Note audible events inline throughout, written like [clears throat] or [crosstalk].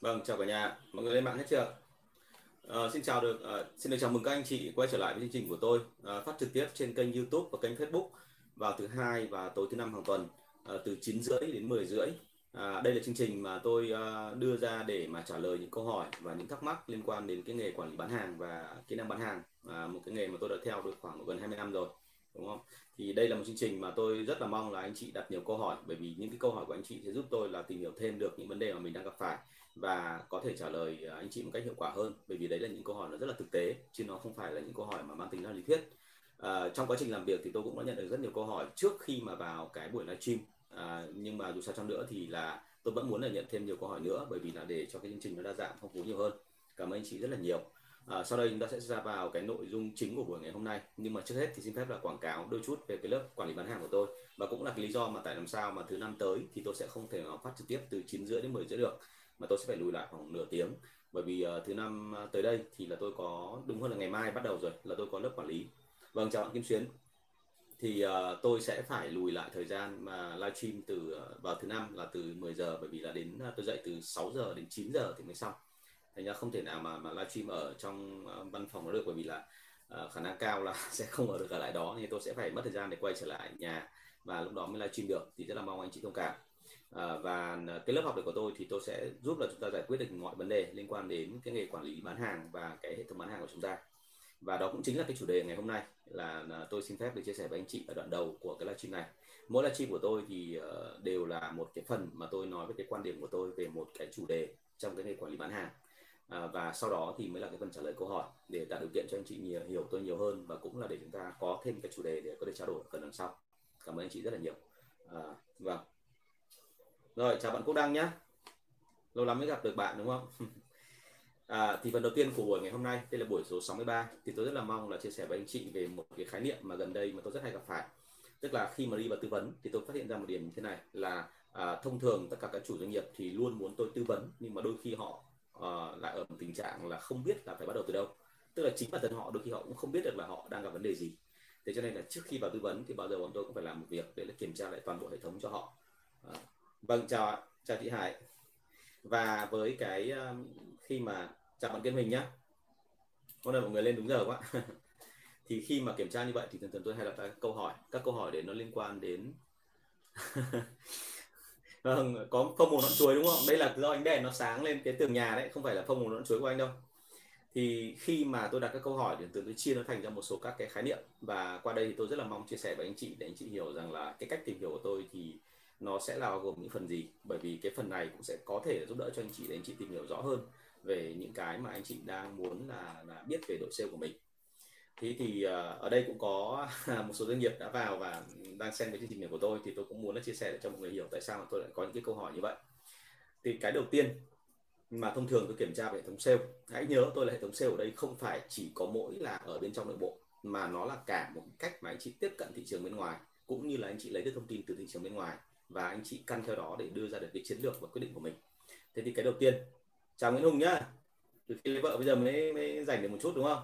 Vâng, chào cả nhà. Mọi người lên mạng hết chưa? À, xin chào được à, xin được chào mừng các anh chị quay trở lại với chương trình của tôi à, phát trực tiếp trên kênh YouTube và kênh Facebook vào thứ hai và tối thứ năm hàng tuần à, từ 9 rưỡi đến 10 rưỡi. À, đây là chương trình mà tôi à, đưa ra để mà trả lời những câu hỏi và những thắc mắc liên quan đến cái nghề quản lý bán hàng và kỹ năng bán hàng, à, một cái nghề mà tôi đã theo được khoảng gần 20 năm rồi, đúng không? Thì đây là một chương trình mà tôi rất là mong là anh chị đặt nhiều câu hỏi bởi vì những cái câu hỏi của anh chị sẽ giúp tôi là tìm hiểu thêm được những vấn đề mà mình đang gặp phải và có thể trả lời à, anh chị một cách hiệu quả hơn. Bởi vì đấy là những câu hỏi nó rất là thực tế chứ nó không phải là những câu hỏi mà mang tính là lý thuyết. À, trong quá trình làm việc thì tôi cũng đã nhận được rất nhiều câu hỏi trước khi mà vào cái buổi livestream à, nhưng mà dù sao chăng nữa thì là tôi vẫn muốn là nhận thêm nhiều câu hỏi nữa bởi vì là để cho cái chương trình nó đa dạng phong phú nhiều hơn. Cảm ơn anh chị rất là nhiều. À, sau đây chúng ta sẽ ra vào cái nội dung chính của buổi ngày hôm nay. Nhưng mà trước hết thì xin phép là quảng cáo đôi chút về cái lớp quản lý bán hàng của tôi. Và cũng là cái lý do mà tại làm sao mà thứ năm tới thì tôi sẽ không thể nào phát trực tiếp từ 9 rưỡi đến 10 rưỡi được mà tôi sẽ phải lùi lại khoảng nửa tiếng. Bởi vì uh, thứ năm ờ, tới đây thì là tôi có đúng hơn là ngày mai bắt đầu rồi là tôi có lớp quản lý. Vâng chào bạn Kim Xuyến. Thì uh, tôi sẽ phải lùi lại thời gian mà livestream từ uh, vào thứ năm là từ 10 giờ bởi vì là đến uh, tôi dậy từ 6 giờ đến 9 giờ thì mới xong. Thành ra không thể nào mà mà livestream ở trong uh, văn phòng nó được bởi vì là uh, khả năng cao là [laughs] sẽ không ở được ở lại đó. Nên tôi sẽ phải mất thời gian để quay trở lại nhà và lúc đó mới livestream được. Thì rất là mong anh chị thông cảm. À, và ờ, cái lớp học này của tôi thì tôi sẽ giúp là chúng ta giải quyết được mọi vấn đề liên quan đến cái nghề quản lý bán hàng và cái hệ thống bán hàng của chúng ta. Và đó cũng chính là cái chủ đề ngày hôm nay là, ờ, tôi xin phép được chia sẻ với anh chị ở đoạn đầu của cái livestream này. Mỗi livestream của tôi thì đều là một cái phần mà tôi nói về cái quan điểm của tôi về một cái chủ đề trong cái nghề quản lý bán hàng. À, và sau đó thì mới là cái phần trả lời câu hỏi để tạo điều kiện cho anh chị nhiều hiểu tôi nhiều hơn và cũng là để chúng ta có thêm cái chủ đề để có thể trao đổi phần lần sau. Cảm ơn anh chị rất là nhiều. À, vâng rồi chào bạn Quốc Đăng nhé. Lâu lắm mới gặp được bạn đúng không? [laughs] À, thì phần đầu tiên của buổi ngày hôm nay đây là buổi số 63 thì tôi rất là mong là chia sẻ với anh chị về một cái khái niệm mà gần đây mà tôi rất hay gặp phải. Tức là khi mà đi vào tư vấn thì tôi phát hiện ra một điểm như thế này là à, thông thường tất cả các chủ doanh nghiệp thì luôn muốn tôi tư vấn nhưng mà đôi khi họ à, lại ở một tình trạng là không biết là phải bắt đầu từ đâu. Tức là chính bản thân họ đôi khi họ cũng không biết được là họ đang gặp vấn đề gì. Thế cho nên là trước khi vào tư vấn thì bao giờ bọn tôi cũng phải làm một việc để là kiểm tra lại toàn bộ hệ thống cho họ. À, Vâng chào ạ, chào chị Hải. Và với cái ờ, khi mà chào bạn Kiên Huỳnh nhá. Hôm nay mọi người lên đúng giờ quá. [laughs] thì khi mà kiểm tra như vậy thì thường thường tôi hay đặt các câu hỏi, các câu hỏi để nó liên quan đến [laughs] vâng có phông màu nón chuối đúng không đây là do ánh đèn nó sáng lên cái tường nhà đấy không phải là phông màu nón chuối của anh đâu thì khi mà tôi đặt các câu hỏi thì từ tôi chia nó thành ra một số các cái khái niệm và qua đây thì tôi rất là mong chia sẻ với anh chị để anh chị hiểu rằng là cái cách tìm hiểu của tôi thì nó sẽ là gồm những phần gì? Bởi vì cái phần này cũng sẽ có thể giúp đỡ cho anh chị để anh chị tìm hiểu rõ hơn về những cái mà anh chị đang muốn là, là biết về đội sale của mình. Thế thì uh, ở đây cũng có [laughs] một số doanh nghiệp đã vào và đang xem cái chương trình này của tôi thì tôi cũng muốn là chia sẻ để cho mọi người hiểu tại sao mà tôi lại có những cái câu hỏi như vậy. Thì cái đầu tiên mà thông thường tôi kiểm tra về hệ thống sale hãy nhớ tôi là hệ thống sale ở đây không phải chỉ có mỗi là ở bên trong nội bộ mà nó là cả một cách mà anh chị tiếp cận thị trường bên ngoài cũng như là anh chị lấy được thông tin từ thị trường bên ngoài và anh chị căn theo đó để đưa ra được cái chiến lược và quyết định của mình. Thế thì cái đầu tiên chào Nguyễn Hùng nhá. Từ khi lấy vợ bây giờ mới mới dành được một chút đúng không?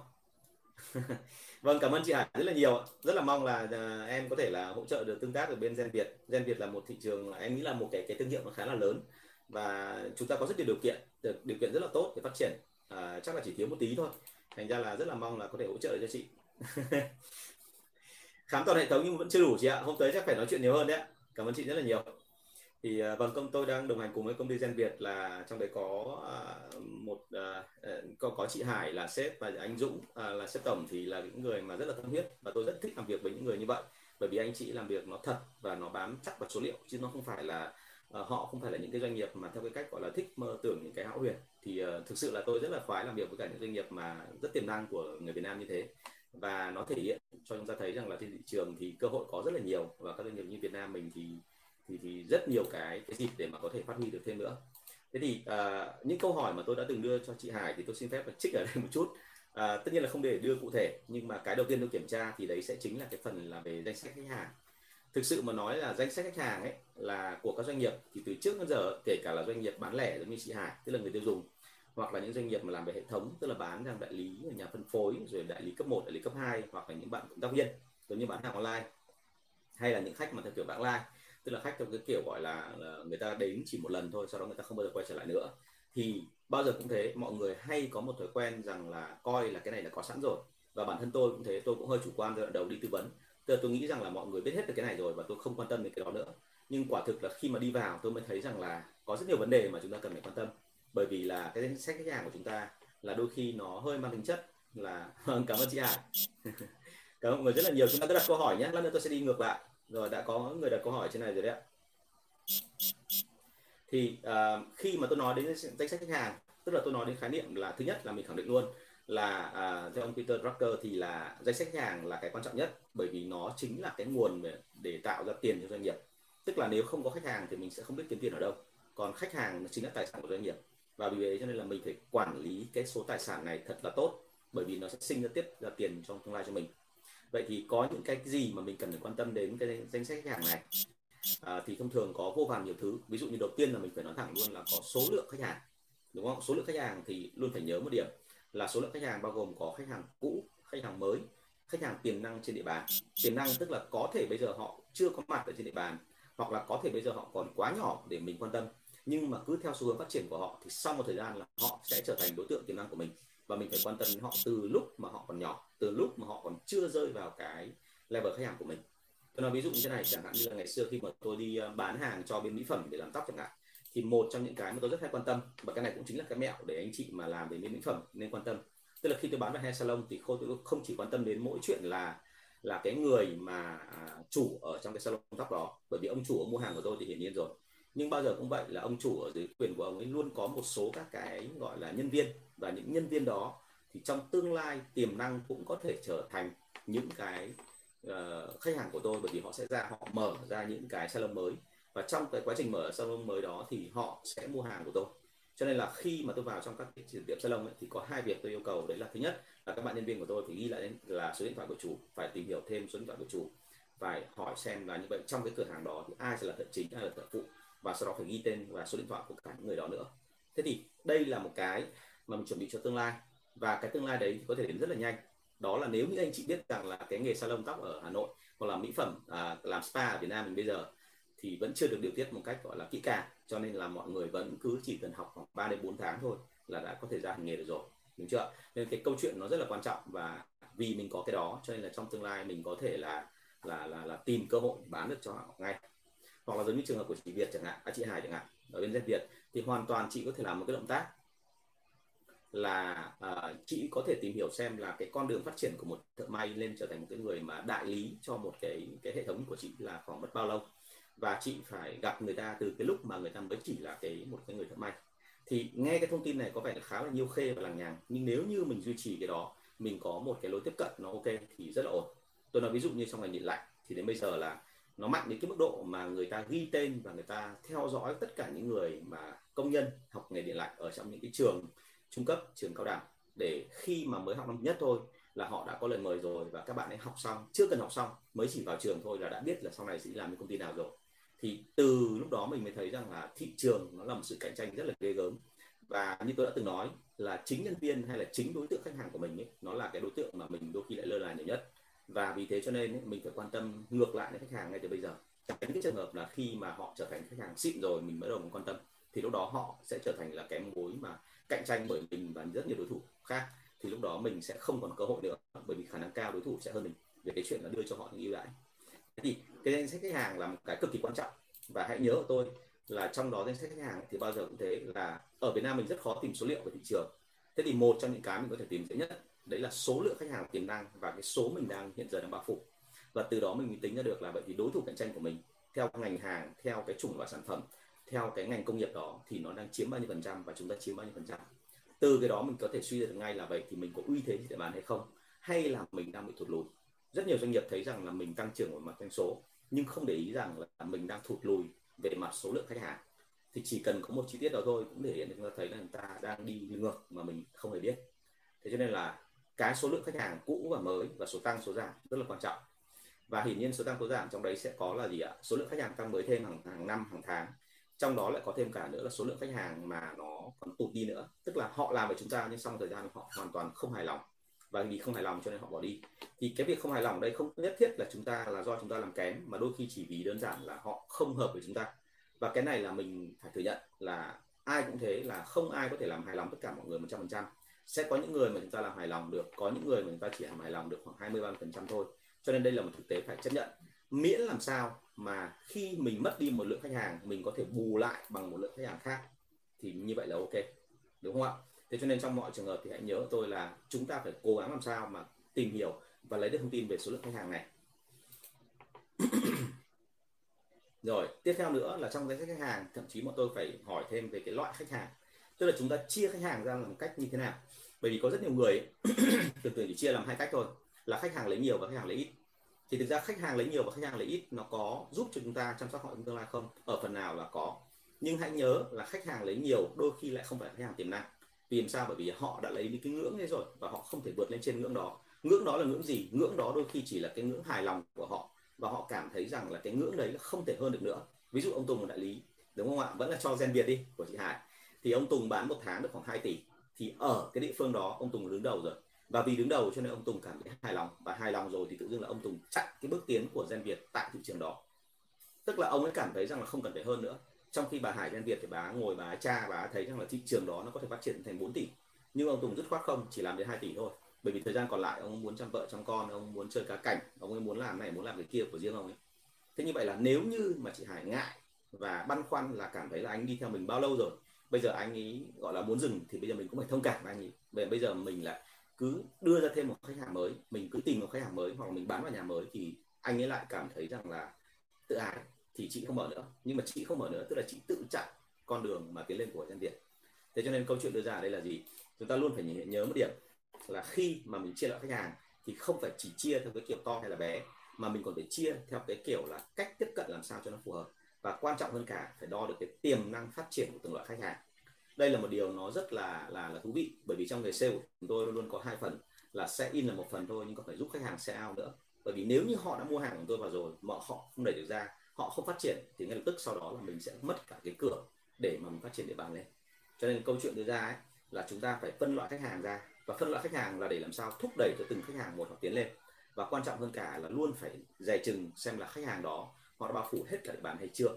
[laughs] Vâng cảm ơn chị Hải rất là nhiều rất là mong là à, em có thể là hỗ trợ được tương tác ở bên Gen Việt. Gen Việt là một thị trường em nghĩ là một cái cái thương hiệu nó khá là lớn. Và chúng ta có rất nhiều điều kiện được điều kiện rất là tốt để phát triển. À, chắc là chỉ thiếu một tí thôi. Thành ra là rất là mong là có thể hỗ trợ cho chị. [laughs] Khám toàn hệ thống nhưng vẫn chưa đủ chị ạ. Hôm tới chắc phải nói chuyện nhiều hơn đấy ạ cảm ơn chị rất là nhiều. Thì uh, vâng công tôi đang đồng hành cùng với công ty Gen Việt là trong đấy có uh, một uh, có có chị Hải là sếp và anh Dũng uh, là sếp tổng thì là những người mà rất là tâm huyết và tôi rất thích làm việc với những người như vậy. Bởi vì anh chị làm việc nó thật và nó bám chắc vào số liệu chứ nó không phải là uh, họ không phải là những cái doanh nghiệp mà theo cái cách gọi là thích mơ tưởng những cái hão huyền. Thì uh, thực sự là tôi rất là khoái làm việc với cả những doanh nghiệp mà rất tiềm năng của người Việt Nam như thế và nó thể hiện cho chúng ta thấy rằng là trên thị trường thì cơ hội có rất là nhiều và các doanh nghiệp như Việt Nam mình thì thì thì rất nhiều cái cái dịp để mà có thể phát huy được thêm nữa. Thế thì uh, những câu hỏi mà tôi đã từng đưa cho chị Hải thì tôi xin phép là trích ở đây [laughs] một chút. À, tất nhiên là không để đưa cụ thể nhưng mà cái đầu tiên tôi kiểm tra thì đấy sẽ chính là cái phần là về danh sách khách hàng. Thực sự mà nói là danh sách khách hàng ấy là của các doanh nghiệp thì từ trước đến giờ kể cả là doanh nghiệp bán lẻ giống như chị Hải tức là người tiêu dùng hoặc là những doanh nghiệp mà làm về hệ thống tức là bán sang đại lý nhà phân phối rồi đại lý cấp 1, đại lý cấp 2 hoặc là những bạn cộng tác viên giống như bán hàng online hay là những khách mà theo kiểu bán online tức là khách theo cái kiểu gọi là, là người ta đến chỉ một lần thôi sau đó người ta không bao giờ quay trở lại nữa. Thì bao giờ cũng thế mọi người hay có một thói quen rằng là coi là cái này là có sẵn rồi. Và bản thân tôi cũng thế tôi cũng hơi chủ quan giai đoạn đầu đi tư vấn. Tức là tôi nghĩ rằng là mọi người biết hết được cái này rồi và tôi không quan tâm đến cái đó nữa. Nhưng quả thực là khi mà đi vào tôi mới thấy rằng là có rất nhiều vấn đề mà chúng ta cần phải quan tâm bởi vì là cái danh sách khách hàng của chúng ta là đôi khi nó hơi mang tính chất là [laughs] cảm ơn chị Hải [laughs] cảm ơn mọi người rất là nhiều. Chúng ta cứ đặt câu hỏi nhé. Lát nữa tôi sẽ đi ngược lại. Rồi đã có người đặt câu hỏi trên này rồi đấy ạ. Thì uh, khi mà tôi nói đến danh sách khách hàng tức là tôi nói đến khái niệm là thứ nhất là mình khẳng định luôn là uh, theo ông Peter Drucker thì là danh sách khách hàng là cái quan trọng nhất bởi vì nó chính là cái nguồn để, để tạo ra tiền cho doanh nghiệp. Tức là nếu không có khách hàng thì mình sẽ không biết kiếm tiền ở đâu. Còn khách hàng chính là tài sản của doanh nghiệp và vì vậy cho nên là mình phải quản lý cái số tài sản này thật là tốt bởi vì nó sẽ sinh ra tiếp ra tiền trong tương lai cho mình. Vậy thì có những cái gì mà mình cần phải quan tâm đến cái danh sách khách hàng này? À, thì thông thường có vô vàn nhiều thứ. Ví dụ như đầu tiên là mình phải nói thẳng luôn là có số lượng khách hàng đúng không? Số lượng khách hàng thì luôn phải nhớ một điểm là số lượng khách hàng bao gồm có khách hàng cũ khách hàng mới khách hàng tiềm năng trên địa bàn. Tiềm năng tức là có thể bây giờ họ chưa có mặt ở trên địa bàn hoặc là có thể bây giờ họ còn quá nhỏ để mình quan tâm nhưng mà cứ theo xu hướng phát triển của họ thì sau một thời gian là họ sẽ trở thành đối tượng tiềm năng của mình. Và mình phải quan tâm đến họ từ lúc mà họ còn nhỏ, từ lúc mà họ còn chưa rơi vào cái level khách hàng của mình. Tôi nói ví dụ như thế này, chẳng hạn như là ngày xưa khi mà tôi đi ờ, bán hàng cho bên mỹ phẩm để làm tóc chẳng hạn, thì một trong những cái mà tôi rất hay quan tâm, và cái này cũng chính là cái mẹo để anh chị mà làm về bên mỹ phẩm nên quan tâm. Tức là khi tôi bán về hair salon thì tôi không chỉ quan tâm đến mỗi chuyện là là cái người mà à, chủ ở trong cái salon tóc đó, bởi vì ông chủ ông mua hàng của tôi thì hiển nhiên rồi nhưng bao giờ cũng vậy là ông chủ ở dưới quyền của ông ấy luôn có một số các cái gọi là nhân viên. Và những nhân viên đó thì trong tương lai tiềm năng cũng có thể trở thành những cái uh, khách hàng của tôi. Bởi vì họ sẽ ra họ mở ra những cái salon mới. Và trong cái quá trình mở salon mới đó thì họ sẽ mua hàng của tôi. Cho nên là khi mà tôi vào trong các cái tiệm salon ấy, thì có hai việc tôi yêu cầu. Đấy là thứ nhất là các bạn nhân viên của tôi phải ghi lại là số điện thoại của chủ phải tìm hiểu thêm số điện thoại của chủ phải hỏi xem là như vậy. Trong cái cửa hàng đó thì ai sẽ là thợ chính ai là thợ phụ? Và sau đó phải ghi tên và số điện thoại của cả những người đó nữa. Thế thì đây là một cái mà mình chuẩn bị cho tương lai. Và cái tương lai đấy có thể đến rất là nhanh. Đó là nếu như anh chị biết rằng là cái nghề salon tóc ở Hà Nội hoặc là mỹ phẩm à, làm spa ở Việt Nam mình bây giờ thì vẫn chưa được điều tiết một cách gọi là kỹ càng. Cho nên là mọi người vẫn cứ chỉ cần học khoảng 3 đến 4 tháng thôi là đã có thể ra hành nghề được rồi. Đúng chưa? Nên cái câu chuyện nó rất là quan trọng và vì mình có cái đó cho nên là trong tương lai mình có thể là là là, là tìm cơ hội bán được cho họ ngay hoặc là giống như trường hợp của chị Việt chẳng hạn à, chị Hải chẳng hạn ở bên Z Việt thì hoàn toàn chị có thể làm một cái động tác là uh, chị có thể tìm hiểu xem là cái con đường phát triển của một thợ may lên trở thành một cái người mà đại lý cho một cái cái hệ thống của chị là khoảng mất bao lâu. Và chị phải gặp người ta từ cái lúc mà người ta mới chỉ là cái một cái người thợ may. Thì nghe cái thông tin này có vẻ là khá là nhiều khê và lằng nhằng nhưng nếu như mình duy trì cái đó mình có một cái lối tiếp cận nó ok thì rất là ổn. Tôi nói ví dụ như trong ngành điện lạnh thì đến bây giờ là nó mạnh đến cái mức độ mà người ta ghi tên và người ta theo dõi tất cả những người mà công nhân học nghề điện lạnh ở trong những cái trường trung cấp trường cao đẳng. Để khi mà mới học năm nhất thôi là họ đã có lời mời rồi và các bạn ấy học xong chưa cần học xong mới chỉ vào trường thôi là đã biết là sau này sẽ làm cái công ty nào rồi. Thì từ lúc đó mình mới thấy rằng là thị trường nó là một sự cạnh tranh rất là ghê gớm. Và như tôi đã từng nói là chính nhân viên hay là chính đối tượng khách hàng của mình ấy, nó là cái đối tượng mà mình đôi khi lại lơ là nhiều nhất và vì thế cho nên mình phải quan tâm ngược lại đến khách hàng ngay từ bây giờ. Tránh cái trường hợp là khi mà họ trở thành khách hàng xịn rồi, mình mới đầu mình quan tâm, thì lúc đó họ sẽ trở thành là cái mối mà cạnh tranh bởi mình và rất nhiều đối thủ khác. Thì lúc đó mình sẽ không còn cơ hội nữa, bởi vì khả năng cao đối thủ sẽ hơn mình về cái chuyện là đưa cho họ những ưu đãi. Thì cái danh sách khách hàng là một cái cực kỳ quan trọng. Và hãy nhớ của tôi là trong đó danh sách khách hàng thì bao giờ cũng thế là ở Việt Nam mình rất khó tìm số liệu về thị trường. Thế thì một trong những cái mình có thể tìm dễ nhất đấy là số lượng khách hàng tiềm năng và cái số mình đang hiện giờ đang bao phủ. Và từ đó mình mới tính ra được là vậy thì đối thủ cạnh tranh của mình, theo ngành hàng, theo cái chủng loại sản phẩm, theo cái ngành công nghiệp đó thì nó đang chiếm bao nhiêu phần trăm và chúng ta chiếm bao nhiêu phần trăm. Từ cái đó mình có thể suy ra được ngay là vậy thì mình có uy thế trên địa bàn hay không, hay là mình đang bị thụt lùi. Rất nhiều doanh nghiệp thấy rằng là mình tăng trưởng ở mặt doanh số, nhưng không để ý rằng là mình đang thụt lùi về mặt số lượng khách hàng. Thì chỉ cần có một chi tiết đó thôi cũng để hiện chúng ta thấy là người ta đang đi ngược mà mình không hề biết. Thế cho nên là cái số lượng khách hàng cũ và mới và số tăng, số giảm rất là quan trọng. Và hiển nhiên số tăng, số giảm trong đấy sẽ có là gì ạ? Số lượng khách hàng tăng mới thêm hàng hàng năm, hàng tháng. Trong đó lại có thêm cả nữa là số lượng khách hàng mà nó còn tụt đi nữa. Tức là họ làm với chúng ta nhưng sau một thời gian họ hoàn toàn không hài lòng. Và vì không hài lòng cho nên họ bỏ đi. Thì cái việc không hài lòng đây không nhất thiết là chúng ta, là do chúng ta làm kém, mà đôi khi chỉ vì đơn giản là họ không hợp với chúng ta. Và cái này là mình phải thừa nhận là ai cũng thế, là không ai có thể làm hài lòng tất cả mọi người 100% sẽ có những người mà chúng ta làm hài lòng được, có những người mà chúng ta chỉ làm hài lòng được khoảng 20 30% thôi. Cho nên đây là một thực tế phải chấp nhận. Miễn làm sao mà khi mình mất đi một lượng khách hàng, mình có thể bù lại bằng một lượng khách hàng khác, thì như vậy là ok. Đúng không ạ? Thế cho nên trong mọi trường hợp thì hãy nhớ tôi là chúng ta phải cố gắng làm sao mà tìm hiểu và lấy được thông tin về số lượng khách hàng này. [clears throat] Rồi, tiếp theo nữa là trong danh sách khách hàng, thậm chí bọn tôi phải hỏi thêm về cái loại khách hàng tức là chúng ta chia khách hàng ra làm cách như thế nào? Bởi vì có rất nhiều người tưởng [clears throat] tượng chỉ chia làm hai cách thôi, là khách hàng lấy nhiều và khách hàng lấy ít. Thì thực ra khách hàng lấy nhiều và khách hàng lấy ít nó có giúp cho chúng ta chăm sóc họ trong tương lai không? Ở phần nào là có. Nhưng hãy nhớ là khách hàng lấy nhiều đôi khi lại không phải khách hàng tiềm năng. Vì làm sao? Bởi vì họ đã lấy đi cái ngưỡng ấy rồi và họ không thể vượt lên trên ngưỡng đó. Ngưỡng đó là ngưỡng gì? Ngưỡng đó đôi khi chỉ là cái ngưỡng hài lòng của họ và họ cảm thấy rằng là cái ngưỡng đấy là không thể hơn được nữa. Ví dụ ông Tùng là đại lý, đúng không ạ? Vẫn là cho gen Việt đi, của chị Hải thì ông Tùng bán một tháng được khoảng 2 tỷ. Thì ở cái địa phương đó, ông Tùng đứng đầu rồi. Và vì đứng đầu cho nên ông Tùng cảm thấy hài lòng. Và hài lòng rồi thì tự dưng là ông Tùng chặn cái bước tiến của gen Việt tại thị trường đó. Tức là ông ấy cảm thấy rằng là không cần phải hơn nữa. Trong khi bà Hải gen Việt thì bà ngồi, bà cha bà thấy rằng là thị trường đó nó có thể phát triển thành 4 tỷ. Nhưng ông Tùng dứt khoát không, chỉ làm đến 2 tỷ thôi. Bởi vì thời gian còn lại, ông muốn chăm vợ, chăm con, ông muốn chơi cá cảnh, ông ấy muốn làm này, muốn làm cái kia của riêng ông ấy. Thế như vậy là nếu như mà chị Hải ngại và băn khoăn là cảm thấy là anh đi theo mình bao lâu rồi bây giờ anh ấy gọi là muốn dừng thì bây giờ mình cũng phải thông cảm với anh ấy về bây giờ mình lại cứ đưa ra thêm một khách hàng mới, mình cứ tìm một khách hàng mới hoặc là mình bán vào nhà mới thì anh ấy lại cảm thấy rằng là tự ái thì chị không mở nữa. Nhưng mà chị không mở nữa, tức là chị tự chặn con đường mà tiến lên của dân việt. Thế cho nên câu chuyện đưa ra ở đây là gì? Chúng ta luôn phải nhớ một điểm là khi mà mình chia loại khách hàng thì không phải chỉ chia theo cái kiểu to hay là bé, mà mình còn phải chia theo cái kiểu là cách tiếp cận làm sao cho nó phù hợp và quan trọng hơn cả, phải đo được cái tiềm năng phát triển của từng loại khách hàng. Đây là một điều nó rất là là là thú vị, bởi vì trong nghề sale của chúng tôi luôn có hai phần, là sẽ in là một phần thôi, nhưng còn phải giúp khách hàng sell out nữa. Bởi vì nếu như họ đã mua hàng của tôi vào rồi mà họ không đẩy được ra, họ không phát triển, thì ngay lập tức sau đó là mình sẽ mất cả cái cửa để mà mình phát triển địa bàn lên. Cho nên câu chuyện đưa ra ấy, là chúng ta phải phân loại khách hàng ra, và phân loại khách hàng là để làm sao thúc đẩy cho từng khách hàng một họ tiến lên. Và quan trọng hơn cả là luôn phải dè chừng xem là khách hàng đó họ đã bao phủ hết cả địa bàn hay chưa?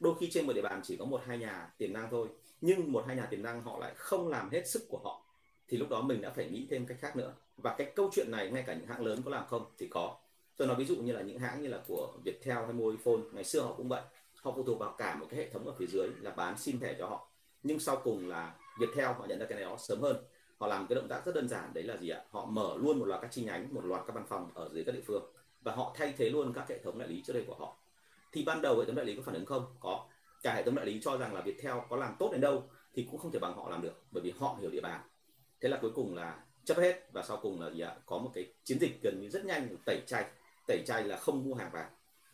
Đôi khi trên một địa bàn chỉ có một hai nhà tiềm năng thôi, nhưng một hai nhà tiềm năng họ lại không làm hết sức của họ, thì lúc đó mình đã phải nghĩ thêm cách khác nữa. Và cái câu chuyện này ngay cả những hãng lớn có làm không thì có. Tôi nói ví dụ như là những hãng như là của Viettel hay Mobifone, ngày xưa họ cũng vậy. Họ phụ thuộc vào cả một cái hệ thống ở phía dưới là bán sim thẻ cho họ. Nhưng sau cùng là Viettel họ nhận ra cái này đó sớm hơn. Họ làm cái động tác rất đơn giản, đấy là gì ạ? Họ mở luôn một loạt các chi nhánh, một loạt các văn phòng ở dưới các địa phương. Và họ thay thế luôn các hệ thống đại lý trước đây của họ thì ban đầu hệ thống đại lý có phản ứng không? Có. Cả hệ thống đại lý cho rằng là Viettel có làm tốt đến đâu thì cũng không thể bằng họ làm được, bởi vì họ hiểu địa bàn. Thế là cuối cùng là chấp hết và sau cùng là gì ạ? Có một cái chiến dịch gần như rất nhanh, tẩy chay. Tẩy chay là không mua hàng vào.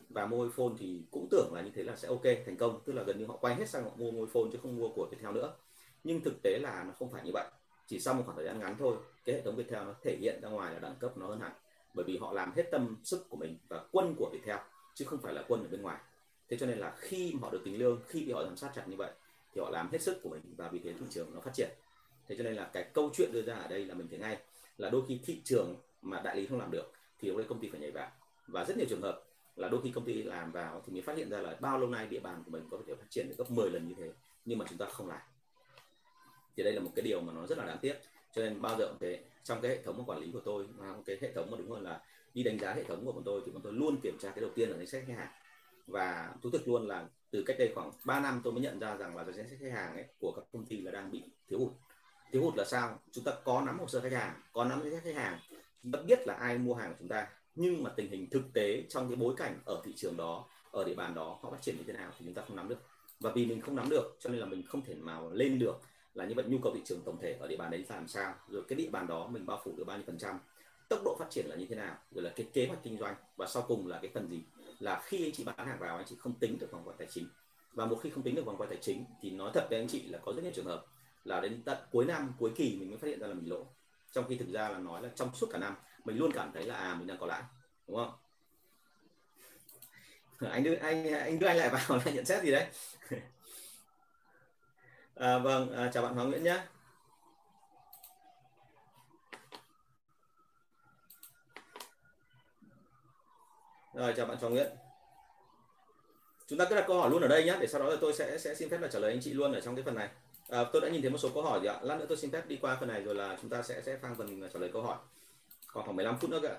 Và Mobifone thì cũng tưởng là như thế là sẽ ok, thành công. Tức là gần như họ quay hết sang họ mua Mobifone chứ không mua của Viettel nữa. Nhưng thực tế là nó không phải như vậy. Chỉ sau một khoảng thời gian ngắn thôi, cái hệ thống Viettel nó thể hiện ra ngoài là đẳng cấp nó hơn hẳn. Bởi vì họ làm hết tâm sức của mình và quân của Viettel chứ không phải là quân ở bên ngoài. Thế cho nên là khi họ được tính lương, khi bị họ giám sát chặt như vậy, thì họ làm hết sức của mình và vì thế thị trường nó phát triển. Thế cho nên là cái câu chuyện đưa ra ở đây là mình thấy ngay là đôi khi thị trường mà đại lý không làm được thì lúc đấy công ty phải nhảy vào. Và rất nhiều trường hợp là đôi khi công ty làm vào thì mới phát hiện ra là bao lâu nay địa bàn của mình có thể phát triển được gấp 10 lần như thế, nhưng mà chúng ta không làm. Thì đây là một cái điều mà nó rất là đáng tiếc. Cho nên bao giờ thế, trong cái hệ thống quản lý của tôi cái hệ thống mà đúng hơn là đi đánh giá hệ thống của bọn tôi thì bọn tôi luôn kiểm tra cái đầu tiên là danh sách khách hàng. Và thú thực luôn là từ cách đây khoảng 3 năm tôi mới nhận ra rằng là danh sách khách hàng ấy của các công ty là đang bị thiếu hụt. Thiếu hụt là sao? Chúng ta có nắm hồ sơ khách hàng, có nắm danh sách khách hàng, vẫn biết là ai mua hàng của chúng ta. Nhưng mà tình hình thực tế trong cái bối cảnh ở thị trường đó, ở địa bàn đó, họ phát triển như thế nào thì chúng ta không nắm được. Và vì mình không nắm được, cho nên là mình không thể nào lên được là như vậy, nhu cầu thị trường tổng thể ở địa bàn đấy là làm sao, rồi cái địa bàn đó mình bao phủ được bao nhiêu phần trăm tốc độ phát triển là như thế nào rồi là cái kế hoạch kinh doanh và sau cùng là cái phần gì? Là khi anh chị bán hàng vào anh chị không tính được vòng quay tài chính. Và một khi không tính được vòng quay tài chính thì nói thật với anh chị là có rất nhiều trường hợp là đến tận cuối năm cuối kỳ mình mới phát hiện ra là mình lỗ. Trong khi thực ra là nói là trong suốt cả năm mình luôn cảm thấy là à mình đang có lãi đúng không? [laughs] Anh đưa anh anh đưa anh lại vào [laughs] là nhận xét gì đấy? [laughs] À, vâng à, chào bạn Hoàng Nguyễn nhé rồi chào bạn Trò Nguyễn chúng ta cứ đặt câu hỏi luôn ở đây nhé để sau đó là tôi sẽ sẽ xin phép là trả lời anh chị luôn ở trong cái phần này. À, tôi đã nhìn thấy một số câu hỏi rồi ạ. Lát nữa tôi xin phép đi qua phần này rồi là chúng ta sẽ sẽ sang phần à, trả lời câu hỏi. Còn khoảng 15 phút nữa kìa à,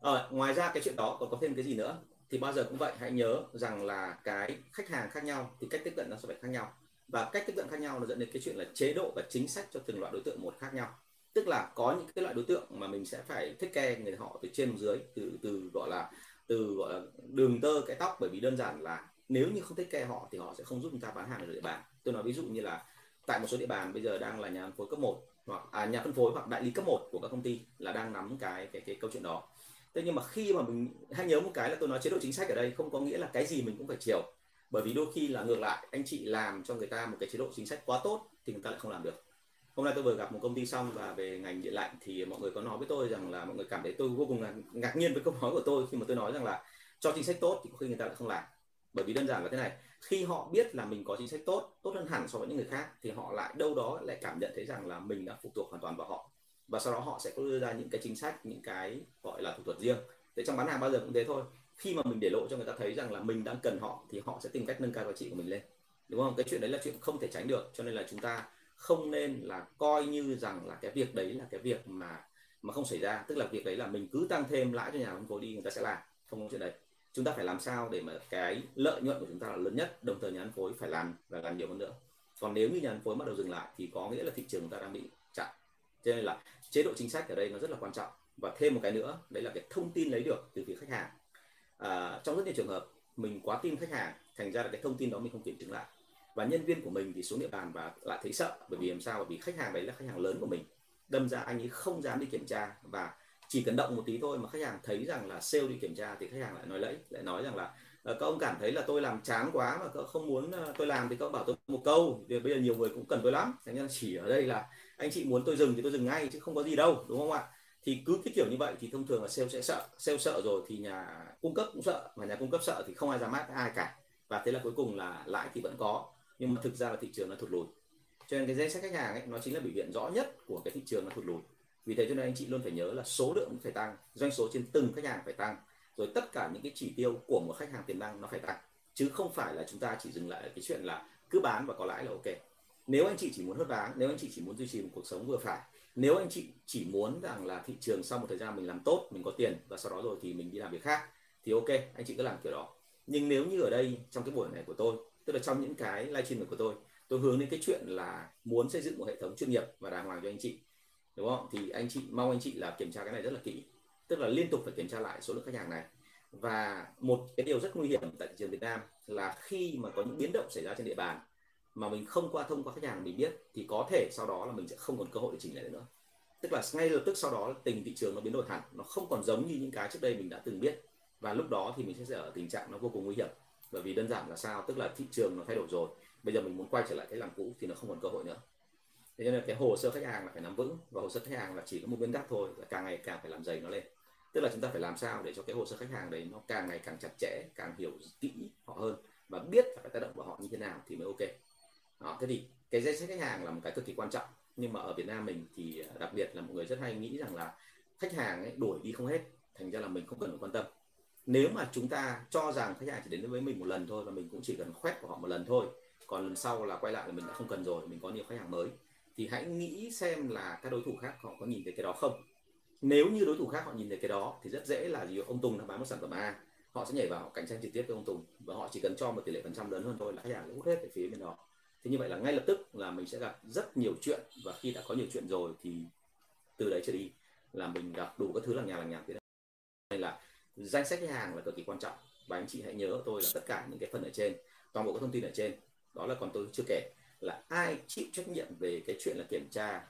ờ, ngoài ra cái chuyện đó còn có thêm cái gì nữa? Thì bao giờ cũng vậy hãy nhớ rằng là cái khách hàng khác nhau thì cách tiếp cận nó sẽ phải khác nhau. Và cách tiếp cận khác nhau nó dẫn đến cái chuyện là chế độ và chính sách cho từng loại đối tượng một khác nhau tức là có những cái loại đối tượng mà mình sẽ phải thích ke người họ từ trên dưới từ từ gọi là từ gọi là đường tơ cái tóc bởi vì đơn giản là nếu như không thích ke họ thì họ sẽ không giúp chúng ta bán hàng ở địa bàn. Tôi nói ví dụ như là tại một số địa bàn bây giờ đang là nhà phân phối cấp 1 hoặc à, nhà phân phối hoặc đại lý cấp 1 của các công ty là đang nắm cái cái cái câu chuyện đó. Thế nhưng mà khi mà mình hãy nhớ một cái là tôi nói chế độ chính sách ở đây không có nghĩa là cái gì mình cũng phải chiều. Bởi vì đôi khi là ngược lại anh chị làm cho người ta một cái chế độ chính sách quá tốt thì người ta lại không làm được hôm nay tôi vừa gặp một công ty xong và về ngành điện lạnh thì mọi người có nói với tôi rằng là mọi người cảm thấy tôi vô cùng ngạc nhiên với câu nói của tôi khi mà tôi nói rằng là cho chính sách tốt thì có khi người ta lại không làm. Bởi vì đơn giản là thế này, khi họ biết là mình có chính sách tốt tốt hơn hẳn so với những người khác thì họ lại đâu đó lại cảm nhận thấy rằng là mình đã phụ thuộc hoàn toàn vào họ. Và sau đó họ sẽ có đưa ra những cái chính sách, những cái gọi là thủ thuật riêng. Để trong bán hàng bao giờ cũng thế thôi. Khi mà mình để lộ cho người ta thấy rằng là mình đang cần họ thì họ sẽ tìm cách nâng cao giá trị của mình lên. Đúng không? Cái chuyện đấy là chuyện không thể tránh được. Cho nên là chúng ta không nên là coi như rằng là cái việc đấy là cái việc mà mà không xảy ra. Tức là việc đấy là mình cứ tăng thêm lãi cho nhà phân phối đi người ta sẽ làm. Không có chuyện đấy. Chúng ta phải làm sao để mà cái lợi nhuận của chúng ta là lớn nhất đồng thời nhà phân phối phải làm và làm nhiều hơn nữa. Còn nếu như nhà phân phối bắt đầu dừng lại thì có nghĩa là thị trường chúng ta đang bị chặn. Cho nên là chế độ chính sách ở đây nó rất là quan trọng. Và thêm một cái nữa đấy là cái thông tin lấy được từ phía khách hàng. À, trong rất nhiều trường hợp mình quá tin khách hàng thành ra là cái thông tin đó mình không kiểm chứng lại và nhân viên của mình thì xuống địa bàn và lại thấy sợ, bởi vì làm sao bởi vì khách hàng đấy là khách hàng lớn của mình. Đâm ra anh ấy không dám đi kiểm tra và chỉ cần động một tí thôi mà khách hàng thấy rằng là sale đi kiểm tra thì khách hàng lại nói lẫy, lại nói rằng là ờ, các ông cảm thấy là tôi làm chán quá mà các không muốn ờ, tôi làm thì các ông bảo tôi một câu. Thì bây giờ nhiều người cũng cần tôi lắm. Thành ra chỉ ở đây là anh chị muốn tôi dừng thì tôi dừng ngay chứ không có gì đâu, đúng không ạ? Thì cứ cái kiểu như vậy thì thông thường là sale sẽ sợ, sale sợ rồi thì nhà cung cấp cũng sợ và nhà cung cấp sợ thì không ai dám mát ai cả. Và thế là cuối cùng là lãi thì vẫn có nhưng mà thực ra là thị trường nó thụt lùi. Cho nên cái danh sách khách hàng ấy, nó chính là biểu hiện rõ nhất của cái thị trường nó thụt lùi. Vì thế cho nên anh chị luôn phải nhớ là số lượng phải tăng, doanh số trên từng khách hàng phải tăng, rồi tất cả những cái chỉ tiêu của một khách hàng tiềm năng nó phải tăng. Chứ không phải là chúng ta chỉ dừng lại ở cái chuyện là cứ bán và có lãi là ok. Nếu anh chị chỉ muốn hớt váng nếu anh chị chỉ muốn duy trì một cuộc sống vừa phải, nếu anh chị chỉ muốn rằng là thị trường sau một thời gian mình làm tốt, mình có tiền và sau đó rồi thì mình đi làm việc khác, thì ok, anh chị cứ làm kiểu đó. Nhưng nếu như ở đây, trong cái buổi này của tôi tức là trong những cái livestream của tôi tôi hướng đến cái chuyện là muốn xây dựng một hệ thống chuyên nghiệp và đàng hoàng cho anh chị, đúng không? Thì anh chị, mong anh chị là kiểm tra cái này rất là kỹ, tức là liên tục phải kiểm tra lại số lượng khách hàng này. Và một cái điều rất nguy hiểm tại thị trường Việt Nam là khi mà có những biến động xảy ra trên địa bàn mà mình không qua thông qua khách hàng mình biết, thì có thể sau đó là mình sẽ không còn cơ hội để chỉnh lại nữa. Tức là ngay lập tức sau đó tình thị trường nó biến đổi hẳn, nó không còn giống như những cái trước đây mình đã từng biết. Và lúc đó thì mình sẽ ở tình trạng nó vô cùng nguy hiểm bởi vì đơn giản là sao? Tức là thị trường nó thay đổi rồi. Bây giờ mình muốn quay trở lại cái làm cũ thì nó không còn cơ hội nữa. Thế nên là cái hồ sơ khách hàng là phải nắm vững và hồ sơ khách hàng là chỉ có một nguyên tắc thôi là càng ngày càng phải làm dày nó lên. Tức là chúng ta phải làm sao để cho cái hồ sơ khách hàng đấy nó càng ngày càng chặt chẽ càng hiểu kỹ họ hơn và biết là phải tác động vào họ như thế nào thì mới ok. Đó, thế thì cái danh sách khách hàng là một cái cực kỳ quan trọng. Nhưng mà ở Việt Nam mình thì à, đặc biệt là mọi người rất hay nghĩ rằng là khách hàng ấy đuổi đi không hết thành ra là mình không cần phải quan tâm nếu mà chúng ta cho rằng khách hàng chỉ đến với mình một lần thôi và mình cũng chỉ cần khoét của họ một lần thôi, còn lần sau là quay lại là mình đã không cần rồi, mình có nhiều khách hàng mới, thì hãy nghĩ xem là các đối thủ khác họ có nhìn thấy cái đó không. Nếu như đối thủ khác họ nhìn thấy cái đó thì rất dễ là gì ông Tùng đang bán một sản phẩm A, họ sẽ nhảy vào, cạnh tranh trực tiếp với ông Tùng và họ chỉ cần cho một tỷ lệ phần trăm lớn hơn thôi là khách hàng sẽ hút hết về phía bên đó. Thế như vậy là ngay lập tức là mình sẽ gặp rất nhiều chuyện và khi đã có nhiều chuyện rồi thì từ đấy trở đi là mình gặp đủ các thứ là nhà là nhà thế này là danh sách khách hàng là cực kỳ quan trọng và anh chị hãy nhớ tôi là tất cả những cái phần ở trên toàn bộ các thông tin ở trên. Đó là còn tôi chưa kể là ai chịu trách nhiệm về cái chuyện là kiểm tra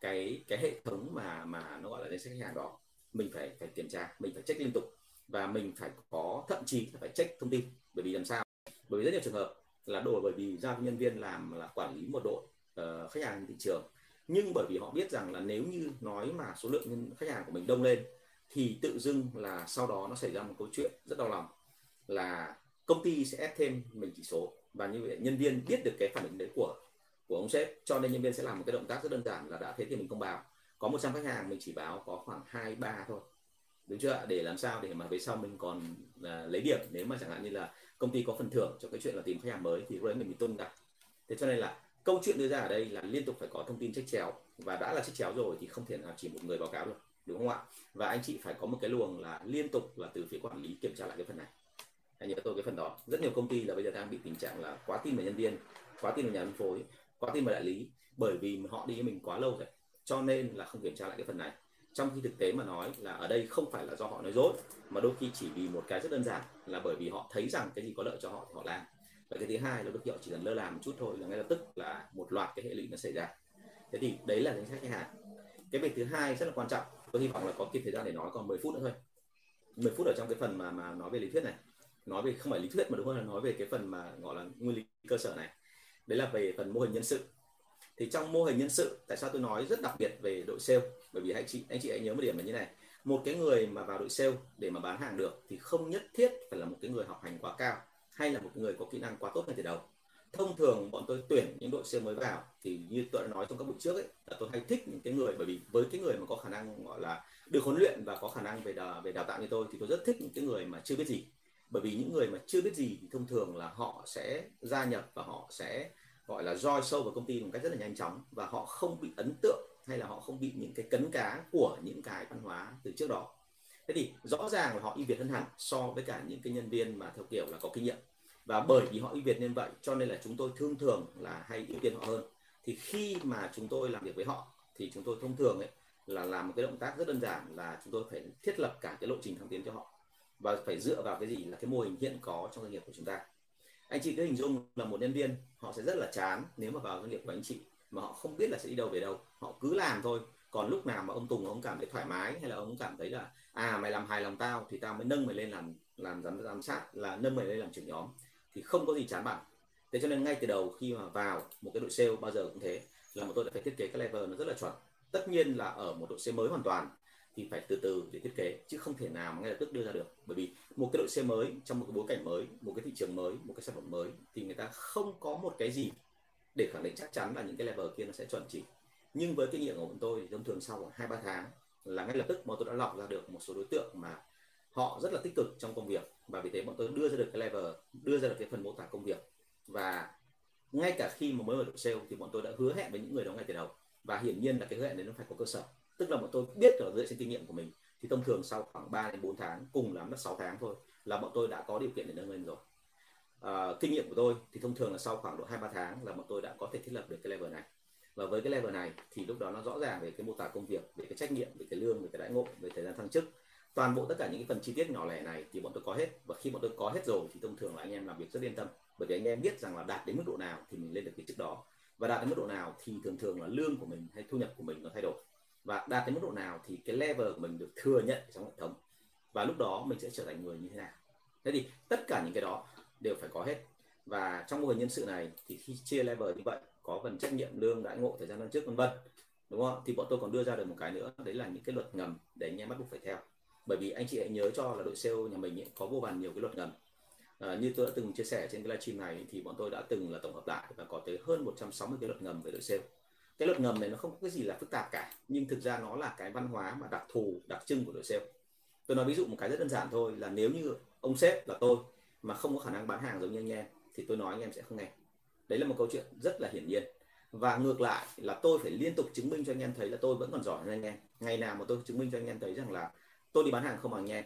cái cái hệ thống mà mà nó gọi là danh sách khách hàng đó. Mình phải phải kiểm tra mình phải check liên tục và mình phải có thậm chí phải check thông tin. Bởi vì làm sao? Bởi vì rất nhiều trường hợp là đổi bởi vì giao nhân viên làm là quản lý một đội uh, khách hàng thị trường. Nhưng bởi vì họ biết rằng là nếu như nói mà số lượng khách hàng của mình đông lên thì tự dưng là sau đó nó xảy ra một câu chuyện rất đau lòng là công ty sẽ ép thêm mình chỉ số. Và như vậy nhân viên biết được cái phản ứng đấy của của ông sếp. Cho nên nhân viên sẽ làm một cái động tác rất đơn giản là đã thế thì mình không báo. Có 100 khách hàng mình chỉ báo có khoảng hai ba thôi. Đúng chưa để làm sao để mà về sau mình còn uh, lấy điểm. Nếu mà chẳng hạn như là công ty có phần thưởng cho cái chuyện là tìm khách hàng mới thì lúc đấy mình bị tôn đặt thế cho nên là câu chuyện đưa ra ở đây là liên tục phải có thông tin trách chéo. Và đã là trách chéo rồi thì không thể nào chỉ một người báo cáo được đúng không ạ? Và anh chị phải có một cái luồng là liên tục là từ phía quản lý kiểm tra lại cái phần này. Anh nhớ tôi cái phần đó. Rất nhiều công ty là bây giờ đang bị tình trạng là quá tin vào nhân viên, quá tin vào nhà phân phối, quá tin vào đại lý, bởi vì họ đi với mình quá lâu rồi. Cho nên là không kiểm tra lại cái phần này. Trong khi thực tế mà nói là ở đây không phải là do họ nói dối, mà đôi khi chỉ vì một cái rất đơn giản là bởi vì họ thấy rằng cái gì có lợi cho họ thì họ làm. Và cái thứ hai là đôi khi họ chỉ cần lơ là một chút thôi là ngay lập tức là một loạt cái hệ lụy nó xảy ra. Thế thì đấy là danh sách khách hàng. Cái việc thứ hai rất là quan trọng tôi hy vọng là có kịp thời gian để nói còn 10 phút nữa thôi. 10 phút ở trong cái phần mà mà nói về lý thuyết này. Nói về, không phải lý thuyết mà đúng hơn là nói về cái phần mà gọi là nguyên lý cơ sở này. Đấy là về phần mô hình nhân sự. Thì trong mô hình nhân sự, tại sao tôi nói rất đặc biệt về đội sale? Bởi vì anh chị anh chị hãy nhớ một điểm là như này. Một cái người mà vào đội sale để mà bán hàng được thì không nhất thiết phải là một cái người học hành quá cao hay là một người có kỹ năng quá tốt ngay từ đầu thông thường bọn tôi tuyển những đội xe mới vào thì như tôi đã nói trong các buổi trước ấy là tôi hay thích những cái người bởi vì với cái người mà có khả năng gọi là được huấn luyện và có khả năng về đào, về đào tạo như tôi thì tôi rất thích những cái người mà chưa biết gì. Bởi vì những người mà chưa biết gì thì thông thường là họ sẽ gia nhập và họ sẽ gọi là roi sâu vào công ty một cách rất là nhanh chóng và họ không bị ấn tượng hay là họ không bị những cái cấn cá của những cái văn hóa từ trước đó. Thế thì rõ ràng là họ ưu việt hơn hẳn so với cả những cái nhân viên mà theo kiểu là có kinh nghiệm và bởi vì họ ưu việt nên vậy, cho nên là chúng tôi thường thường là hay ưu tiên họ hơn. Thì khi mà chúng tôi làm việc với họ, thì chúng tôi thông thường ấy là làm một cái động tác rất đơn giản là chúng tôi phải thiết lập cả cái lộ trình thăng tiến cho họ. Và phải dựa vào cái gì? Là cái mô hình hiện có trong doanh nghiệp của chúng ta. Anh chị cứ hình dung là một nhân viên, họ sẽ rất là chán nếu mà vào doanh nghiệp của anh chị, mà họ không biết là sẽ đi đâu về đâu. Họ cứ làm thôi. Còn lúc nào mà ông Tùng, ông cảm thấy thoải mái, hay là ông cảm thấy là à mày làm hài lòng tao, thì tao mới nâng mày lên làm làm giám giám sát, là nâng mày lên làm trưởng nhóm thì không có gì chán bằng. Thế cho nên ngay từ đầu khi mà vào một cái đội sale bao giờ cũng thế, là một tôi đã phải thiết kế các level nó rất là chuẩn. Tất nhiên là ở một đội sale mới hoàn toàn thì phải từ từ để thiết kế, chứ không thể nào ngay lập tức đưa ra được. Bởi vì một cái đội xe mới trong một cái bối cảnh mới, một cái thị trường mới, một cái sản phẩm mới thì người ta không có một cái gì để khẳng định chắc chắn là những cái level kia nó sẽ chuẩn chỉ. Nhưng với kinh nghiệm của bọn tôi thì thông thường sau khoảng hai ba tháng là ngay lập tức bọn tôi đã lọc ra được một số đối tượng mà họ rất là tích cực trong công việc và vì thế bọn tôi đưa ra được cái level đưa ra được cái phần mô tả công việc. Và ngay cả khi mà mới mở được sale thì bọn tôi đã hứa hẹn với những người đó ngay từ đầu. Và hiển nhiên là cái hứa hẹn đấy nó phải có cơ sở. Tức là bọn tôi biết là dựa trên kinh nghiệm của mình thì thông thường sau khoảng 3 đến 4 tháng cùng lắm là 6 tháng thôi là bọn tôi đã có điều kiện để nâng lên rồi. À, kinh nghiệm của tôi thì thông thường là sau khoảng độ hai ba tháng là bọn tôi đã có thể thiết lập được cái level này. Và với cái level này thì lúc đó nó rõ ràng về cái mô tả công việc về cái trách nhiệm về cái lương về cái đãi ngộ về thời gian thăng chức toàn bộ tất cả những cái phần chi tiết nhỏ lẻ này thì bọn tôi có hết. Và khi bọn tôi có hết rồi thì thông thường là anh em làm việc rất yên tâm. Bởi vì anh em biết rằng là đạt đến mức độ nào thì mình lên được cái chức đó. Và đạt đến mức độ nào thì thường thường là lương của mình hay thu nhập của mình nó thay đổi. Và đạt đến mức độ nào thì cái level của mình được thừa nhận trong hệ thống. Và lúc đó mình sẽ trở thành người như thế nào. Thế thì tất cả những cái đó đều phải có hết. Và trong mô hình nhân sự này thì khi chia level như vậy, có phần trách nhiệm lương đãi ngộ thời gian năm trước, vân vân, đúng không thì bọn tôi còn đưa ra được một cái nữa, đấy là những cái luật ngầm để anh em bắt buộc phải theo bởi vì anh chị hãy nhớ cho là đội sale nhà mình ấy, có vô vàn nhiều cái luật ngầm. À, như tôi đã từng chia sẻ trên cái livestream này thì bọn tôi đã từng là tổng hợp lại và có tới hơn 160 cái luật ngầm về đội sale cái luật ngầm này nó không có cái gì là phức tạp cả nhưng thực ra nó là cái văn hóa mà đặc thù đặc trưng của đội sale tôi nói ví dụ một cái rất đơn giản thôi là nếu như ông sếp là tôi mà không có khả năng bán hàng giống như anh em thì tôi nói anh em sẽ không nghe. Đấy là một câu chuyện rất là hiển nhiên. Và ngược lại là tôi phải liên tục chứng minh cho anh em thấy là tôi vẫn còn giỏi hơn anh em. Ngày nào mà tôi chứng minh cho anh em thấy rằng là tôi đi bán hàng không bằng anh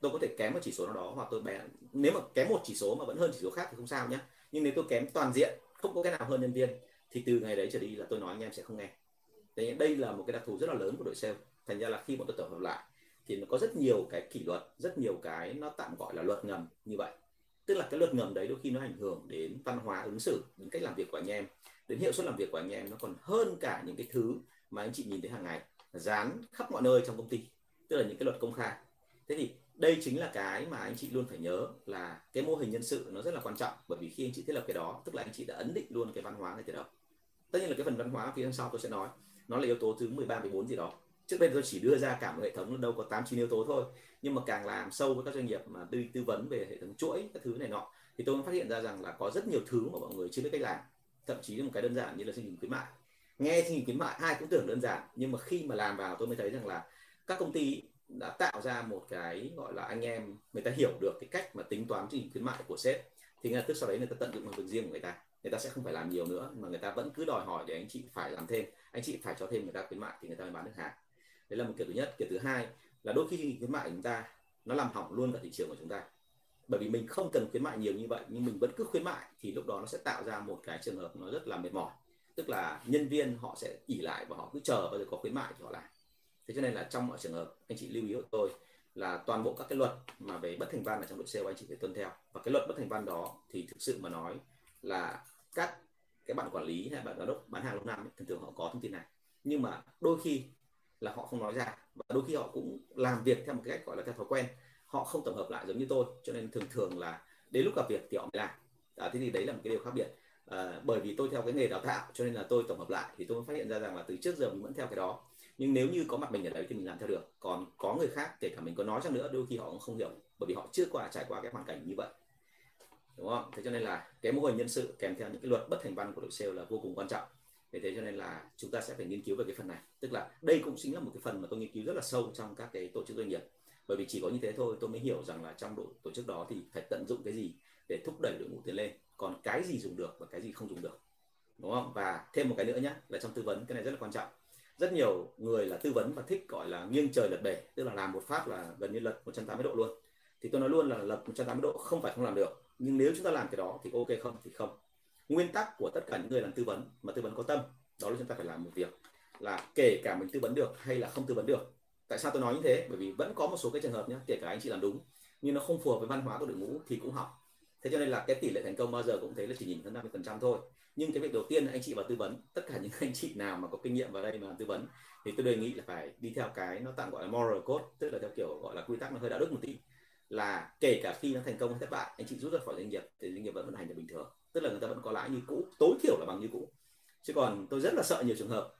tôi có thể kém một chỉ số nào đó hoặc tôi bé nếu mà kém một chỉ số mà vẫn hơn chỉ số khác thì không sao nhé nhưng nếu tôi kém toàn diện không có cái nào hơn nhân viên thì từ ngày đấy trở đi là tôi nói anh em sẽ không nghe. Đấy, đây là một cái đặc thù rất là lớn của đội sale. Thành ra là khi bọn tôi tổng hợp lại thì nó có rất nhiều cái kỷ luật rất nhiều cái nó tạm gọi là luật ngầm như vậy. Tức là cái luật ngầm đấy đôi khi nó ảnh hưởng đến văn hóa ứng xử đến cách làm việc của anh em đến hiệu suất làm việc của anh em. Nó còn hơn cả những cái thứ mà anh chị nhìn thấy hàng ngày dán khắp mọi nơi trong công ty tức là những cái luật công khai. Thế thì đây chính là cái mà anh chị luôn phải nhớ là cái mô hình nhân sự nó rất là quan trọng, bởi vì khi anh chị thiết lập cái đó, tức là anh chị đã ấn định luôn cái văn hóa ngay từ đầu. Tất nhiên là cái phần văn hóa phía sau tôi sẽ nói, nó là yếu tố thứ 13 14 gì đó. Trước đây tôi chỉ đưa ra cả một hệ thống đâu có 8 9 yếu tố thôi. Nhưng mà càng làm sâu với các doanh nghiệp mà tư tư vấn về hệ thống chuỗi, các thứ này nọ, thì tôi mới phát hiện ra rằng là có rất nhiều thứ mà mọi người chưa biết cách làm. Thậm chí một cái đơn giản như là chương trình khuyến mại. Nghe chương trình khuyến mại, ai cũng tưởng đơn giản. Nhưng mà khi mà làm vào, tôi mới thấy rằng là các công ty đã tạo ra một cái, gọi là, anh em, người ta hiểu được cái cách mà tính toán chương trình khuyến mại của sếp, thì ngay tức sau đấy người ta tận dụng vào việc riêng của người ta. Người ta sẽ không phải làm nhiều nữa, mà người ta vẫn cứ đòi hỏi để anh chị phải làm thêm. Anh chị phải cho thêm người ta khuyến mại thì người ta mới bán được hàng. Đấy là một kiểu thứ nhất. Kiểu thứ hai là đôi khi khuyến mại của chúng ta nó làm hỏng luôn cả thị trường của chúng ta. Bởi vì mình không cần khuyến mại nhiều như vậy, nhưng mình vẫn cứ khuyến mại thì lúc đó nó sẽ tạo ra một cái trường hợp nó rất là mệt mỏi. Tức là nhân viên họ sẽ ỉ lại và họ cứ chờ bao giờ có khuyến mại thì họ làm thế cho nên là trong mọi trường hợp anh chị lưu ý của tôi là toàn bộ các cái luật mà về bất thành văn ở trong đội sale anh chị phải tuân theo. Và cái luật bất thành văn đó thì thực sự mà nói là các cái bạn quản lý hay bạn giám đốc bán hàng lâu năm thường thường họ có thông tin này. Nhưng mà đôi khi là họ không nói ra và đôi khi họ cũng làm việc theo một cái cách gọi là theo thói quen. Họ không tổng hợp lại giống như tôi cho nên thường thường là đến lúc gặp việc thì họ mới làm. À, thế thì đấy là một cái điều khác biệt. À, bởi vì tôi theo cái nghề đào tạo cho nên là tôi tổng hợp lại thì tôi mới phát hiện ra rằng là từ trước giờ mình vẫn theo cái đó nhưng nếu như có mặt mình ở đấy thì mình làm theo được. Còn có người khác, kể cả mình có nói chăng nữa, đôi khi họ cũng không hiểu, bởi vì họ chưa qua trải qua cái hoàn cảnh như vậy. Đúng không? Thế cho nên là cái mô hình nhân sự kèm theo những cái luật bất thành văn của đội sale là vô cùng quan trọng. Vì thế cho nên là chúng ta sẽ phải nghiên cứu về cái phần này. Tức là đây cũng chính là một cái phần mà tôi nghiên cứu rất là sâu trong các cái tổ chức doanh nghiệp. Bởi vì chỉ có như thế thôi, tôi mới hiểu rằng là trong đội tổ chức đó thì phải tận dụng cái gì để thúc đẩy đội ngũ tiến lên. Còn cái gì dùng được và cái gì không dùng được. Đúng không? Và thêm một cái nữa nhé là trong tư vấn, cái này rất là quan trọng rất nhiều người là tư vấn và thích, gọi là, nghiêng trời lật bể tức là làm một phát là gần như lật 180 độ luôn. Thì tôi nói luôn là lật 180 độ không phải không làm được, nhưng nếu chúng ta làm cái đó thì ok không? Thì không. Nguyên tắc của tất cả những người làm tư vấn mà tư vấn có tâm, đó là chúng ta phải làm một việc là kể cả mình tư vấn được hay là không tư vấn được. Tại sao tôi nói như thế? Bởi vì vẫn có một số cái trường hợp nhé kể cả anh chị làm đúng, nhưng nó không phù hợp với văn hóa của đội ngũ thì cũng học thế cho nên là cái tỷ lệ thành công bao giờ cũng thấy là chỉ nhìn hơn 50% thôi. Nhưng cái việc đầu tiên là anh chị vào tư vấn, tất cả những [laughs] anh chị nào mà có kinh nghiệm vào đây mà tư vấn, thì tôi đề nghị là phải đi theo cái nó tạm gọi là moral code, tức là theo kiểu gọi là quy tắc nó hơi đạo đức một tí, là kể cả khi nó thành công hay thất bại, anh chị rút ra khỏi doanh nghiệp thì doanh nghiệp vẫn vận hành được bình thường. Tức là người ta vẫn có lãi như cũ, tối thiểu là bằng như cũ. Chứ còn tôi rất là sợ nhiều trường hợp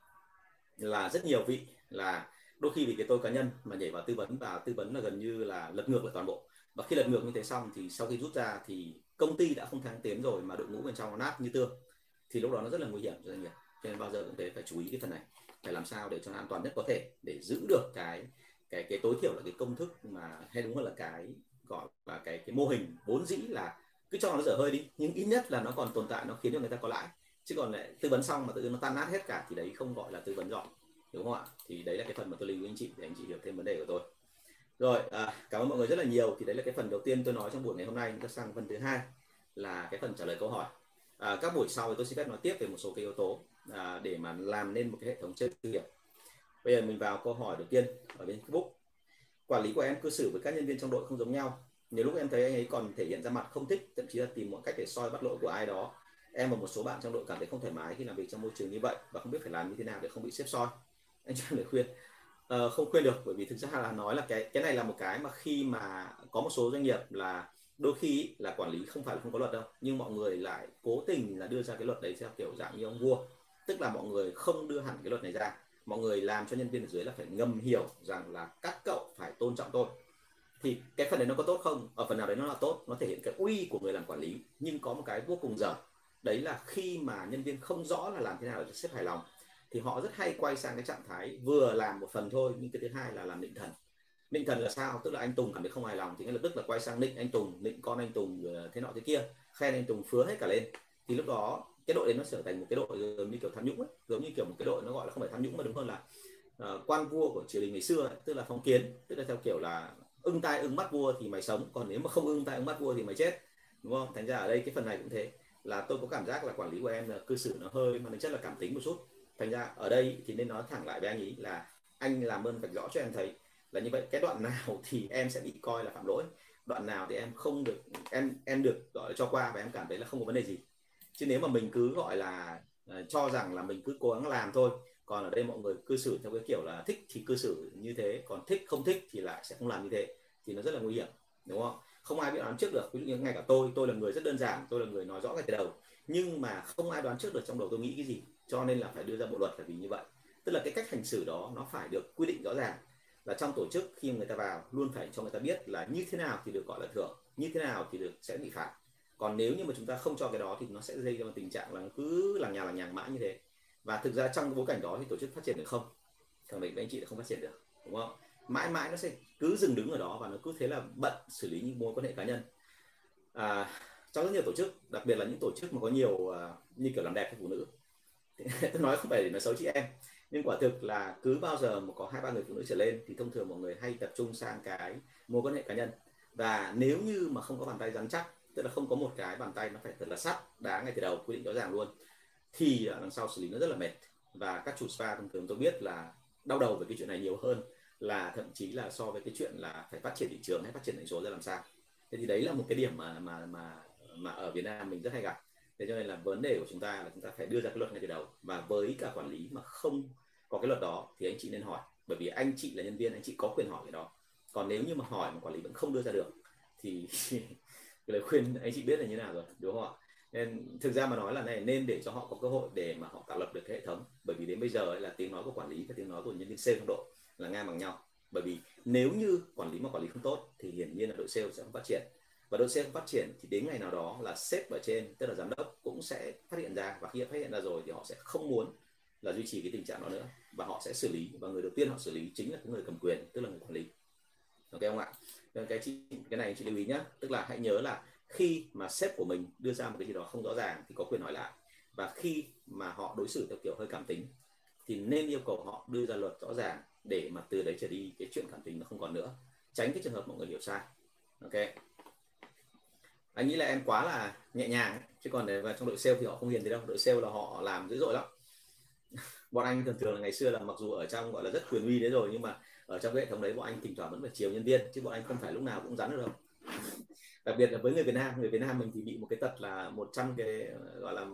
là rất nhiều vị là đôi khi vì cái tôi cá nhân mà nhảy vào tư vấn, và tư vấn là gần như là lật ngược lại toàn bộ và khi lật ngược như thế xong thì sau khi rút ra thì công ty đã không thắng tiến rồi mà đội ngũ bên trong nó nát như tương thì lúc đó nó rất là nguy hiểm cho doanh nghiệp. Cho nên bao giờ cũng thế, phải chú ý cái phần này. Phải làm sao để cho nó an toàn nhất có thể, để giữ được cái cái cái tối thiểu là cái công thức mà, hay đúng hơn là cái gọi là cái cái mô hình vốn dĩ là cứ cho nó dở hơi đi, nhưng ít nhất là nó còn tồn tại, nó khiến cho người ta có lãi. Chứ còn lại tư vấn xong mà tự nó tan nát hết cả thì đấy không gọi là tư vấn giỏi, đúng không ạ? Thì đấy là cái phần mà tôi lưu ý anh chị, để anh chị hiểu thêm vấn đề của tôi rồi à, cảm ơn mọi người rất là nhiều. Thì đấy là cái phần đầu tiên tôi nói trong buổi ngày hôm nay. Chúng ta sang phần thứ hai là cái phần trả lời câu hỏi. À, các buổi sau thì tôi xin phép nói tiếp về một số cái yếu tố à, để mà làm nên một cái hệ thống chuyên nghiệp bây giờ mình vào câu hỏi đầu tiên ở bên Facebook. Quản lý của em cư xử với các nhân viên trong đội không giống nhau. Nhiều lúc em thấy anh ấy còn thể hiện ra mặt không thích thậm chí là tìm mọi cách để soi bắt lỗi của ai đó. Em và một số bạn trong đội cảm thấy không thoải mái khi làm việc trong môi trường như vậy và không biết phải làm như thế nào để không bị xếp soi. Anh cho lời khuyên uh, không khuyên được bởi vì thực ra là nói là cái cái này là một cái mà khi mà có một số doanh nghiệp là đôi khi là quản lý không phải là không có luật đâu nhưng mọi người lại cố tình là đưa ra cái luật đấy theo kiểu dạng như ông vua. Tức là mọi người không đưa hẳn cái luật này ra. Mọi người làm cho nhân viên ở dưới là phải ngầm hiểu rằng là các cậu phải tôn trọng tôi. Thì cái phần đấy nó có tốt không? Ở phần nào đấy nó là tốt nó thể hiện cái uy của người làm quản lý nhưng có một cái vô cùng dở. Đấy là khi mà nhân viên không rõ là làm thế nào để xếp hài lòng thì họ rất hay quay sang cái trạng thái vừa làm một phần thôi nhưng cái thứ hai là làm định thần. Định thần là sao? Tức là anh Tùng cảm thấy không hài lòng thì ngay lập tức là quay sang định anh Tùng định con anh Tùng thế nọ thế kia khen anh Tùng phứa hết cả lên. Thì lúc đó cái đội đấy nó trở thành một cái đội giống như kiểu tham nhũng ấy giống như kiểu một cái đội nó gọi là không phải tham nhũng mà đúng hơn là uh, quan vua của triều đình ngày xưa ấy, tức là phong kiến tức là theo kiểu là ưng tai ưng mắt vua thì mày sống còn nếu mà không ưng tai ưng mắt vua thì mày chết đúng không? Thành ra ở đây cái phần này cũng thế. Là tôi có cảm giác là quản lý của em là cư xử nó hơi mà nó rất là cảm tính một chút thành ra ở đây thì nên nói thẳng lại với anh ấy là anh làm ơn vạch rõ cho em thấy là như vậy cái đoạn nào [laughs] thì em sẽ bị coi là phạm lỗi đoạn nào thì em không được em em được gọi là cho qua và em cảm thấy là không có vấn đề gì. Chứ nếu mà mình cứ gọi là uh, cho rằng là mình cứ cố gắng làm thôi còn ở đây mọi người cư xử theo cái kiểu là thích thì cư xử như thế còn thích không thích thì lại sẽ không làm như thế thì nó rất là nguy hiểm đúng không? Không ai biết đoán trước được ví dụ như ngay cả tôi tôi là người rất đơn giản tôi là người nói rõ ngay từ đầu. Nhưng mà không ai đoán trước được trong đầu tôi nghĩ cái gì cho nên là phải đưa ra bộ luật là vì như vậy. Tức là cái cách hành xử đó nó phải được quy định rõ ràng. Là trong tổ chức khi người ta vào luôn phải cho người ta biết là như thế nào thì được gọi là thưởng như thế nào thì được sẽ bị phạt. Còn nếu như mà chúng ta không cho cái đó thì nó sẽ gây ra một tình trạng là cứ lằng nhà lằng nhằng mãi như thế. Và thực ra trong cái bối cảnh đó thì tổ chức phát triển được không? Khẳng định với anh chị là không phát triển được đúng không? Mãi mãi nó sẽ cứ dừng đứng ở đó và nó cứ thế là bận xử lý những mối quan hệ cá nhân. À, trong rất nhiều tổ chức đặc biệt là những tổ chức mà có nhiều uh, như kiểu làm đẹp cho phụ nữ tôi nói không phải để nói xấu chị em. Nhưng quả thực là cứ bao giờ mà có hai, ba người phụ nữ trở lên thì thông thường mọi người hay tập trung sang cái mối quan hệ cá nhân. Và nếu như mà không có bàn tay rắn chắc, tức là không có một cái bàn tay nó phải thật là sắt, đá ngay từ đầu, quy định rõ ràng luôn, thì đằng sau xử lý nó rất là mệt. Và các chủ spa thông thường tôi biết là đau đầu về cái chuyện này nhiều hơn là thậm chí là so với cái chuyện là phải phát triển thị trường hay phát triển doanh số ra làm sao. Thế thì đấy là một cái điểm mà mà mà mà ở Việt Nam mình rất hay gặp thế cho nên là vấn đề của chúng ta là chúng ta phải đưa ra cái luật ngay từ đầu. Và với cả quản lý mà không có cái luật đó thì anh chị nên hỏi. Bởi vì anh chị là nhân viên, anh chị có quyền hỏi cái đó. Còn nếu như mà hỏi mà quản lý vẫn không đưa ra được, thì [laughs] lời khuyên anh chị biết là như nào rồi, đúng không ạ? Nên thực ra mà nói là này, nên để cho họ có cơ hội để mà họ tạo lập được hệ thống. Bởi vì đến bây giờ là tiếng nói của quản lý và tiếng nói của nhân viên sale trong độ là ngang bằng nhau. Bởi vì nếu như quản lý mà quản lý không tốt thì hiển nhiên là đội sale sẽ không phát triển và đội sale phát triển thì đến ngày nào đó là sếp ở trên, tức là giám đốc cũng sẽ phát hiện ra và khi phát hiện ra rồi thì họ sẽ không muốn là duy trì cái tình trạng đó nữa. Và họ sẽ xử lý, và người đầu tiên họ xử lý chính là cái người cầm quyền, tức là người quản lý. Ok không ạ? Nên cái chị, cái này chị lưu ý nhé tức là hãy nhớ là khi mà sếp của mình đưa ra một cái gì đó không rõ ràng thì có quyền hỏi lại. Và khi mà họ đối xử theo kiểu hơi cảm tính thì nên yêu cầu họ đưa ra luật rõ ràng để mà từ đấy trở đi cái chuyện cảm tình nó không còn nữa. Tránh cái trường hợp mọi người hiểu sai. Ok anh nghĩ là em quá là nhẹ nhàng chứ còn để vào trong đội sale thì họ không hiền thế đâu. Đội sale là họ làm dữ dội lắm. [laughs] Bọn anh thường thường là ngày xưa là mặc dù ở trong, gọi là, rất quyền uy đấy rồi, nhưng mà ở trong cái hệ thống đấy bọn anh thỉnh thoảng vẫn phải chiều nhân viên, chứ bọn anh không phải lúc nào cũng rắn được đâu. [laughs] Đặc biệt là với người Việt Nam, người Việt Nam mình thì bị một cái tật là 100 cái, gọi là,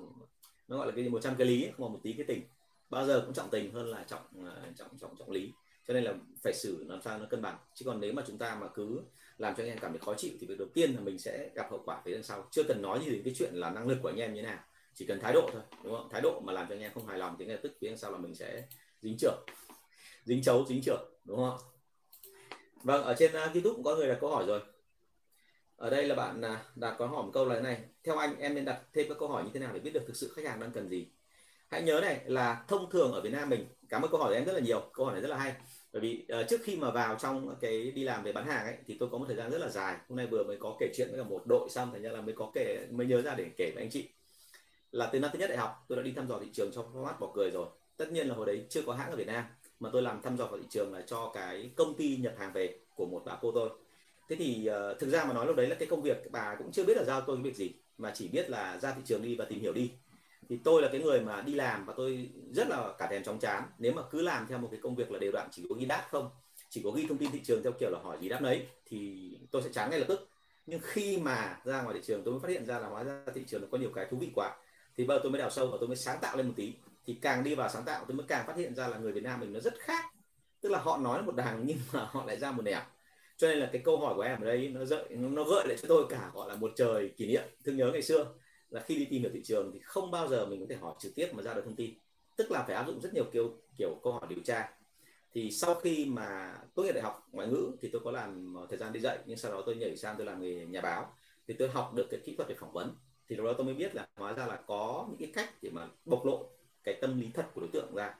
nó gọi là cái 100 cái lý không còn một tí cái tình. Bao giờ cũng trọng tình hơn là trọng ờ, trọng trọng trọng lý. Cho nên là phải xử làm sao nó cân bằng. Chứ còn nếu mà chúng ta mà cứ làm cho anh em cảm thấy khó chịu thì việc đầu tiên là mình sẽ gặp hậu quả phía đằng sau. Chưa cần nói gì đến cái chuyện là năng lực của anh em như thế nào chỉ cần thái độ thôi đúng không? Thái độ mà làm cho anh em không hài lòng thì ngay tức phía đằng sau là mình sẽ dính trưởng dính chấu dính trưởng đúng không vâng ở trên uh, youtube cũng có người đặt câu hỏi rồi. Ở đây là bạn uh, đặt có hỏi một câu là thế này theo anh em nên đặt thêm các câu hỏi như thế nào để biết được thực sự khách hàng đang cần gì? Hãy nhớ này là thông thường ở Việt Nam mình cảm ơn câu hỏi của em rất là nhiều câu hỏi này rất là hay bởi vì uh, trước khi mà vào trong cái đi làm về bán hàng ấy thì tôi có một thời gian rất là dài. Hôm nay vừa mới có kể chuyện với cả một đội xong thành ra là mới có kể mới nhớ ra để kể với anh chị. Là từ năm thứ nhất đại học tôi đã đi thăm dò thị trường cho format bỏ cười rồi. Tất nhiên là hồi đấy chưa có hãng ở Việt Nam mà tôi làm thăm dò vào thị trường là cho cái công ty nhập hàng về của một bà cô tôi. Thế thì uh, thực ra mà nói lúc đấy là cái công việc bà cũng chưa biết là giao tôi cái việc gì mà chỉ biết là ra thị trường đi và tìm hiểu đi thì tôi là cái người mà đi làm và tôi rất là cả thèm chóng chán nếu mà cứ làm theo một cái công việc là đều đặn, chỉ có ghi đáp không, chỉ có ghi thông tin thị trường theo kiểu là hỏi gì đáp đấy, thì tôi sẽ chán ngay lập tức. Nhưng khi mà ra ngoài thị trường, tôi mới phát hiện ra là hóa ra thị trường nó có nhiều cái thú vị quá. Thì bây giờ tôi mới đào sâu và tôi mới sáng tạo lên một tí. Thì càng đi vào sáng tạo, tôi mới càng phát hiện ra là người Việt Nam mình nó rất khác. Tức là họ nói một đằng [laughs] nhưng mà họ lại ra một nẻo. Cho nên là cái câu hỏi của em ở đây nó gợi nó gợi lại cho tôi cả, gọi là một trời kỷ niệm. Thương nhớ ngày xưa là khi đi tìm hiểu thị trường thì không bao giờ mình có thể hỏi trực tiếp mà ra được thông tin. Tức là phải áp dụng rất nhiều kiểu kiểu câu hỏi điều tra. Thì sau khi mà tốt nghiệp đại học ngoại ngữ thì tôi có làm ờ, thời gian đi dạy, nhưng sau đó tôi nhảy sang tôi làm nghề nhà báo. Thì tôi học được cái kỹ thuật để phỏng vấn. Thì lúc đó tôi mới biết là hóa ra là có những cái cách để mà bộc lộ cái tâm lý thật của đối tượng ra.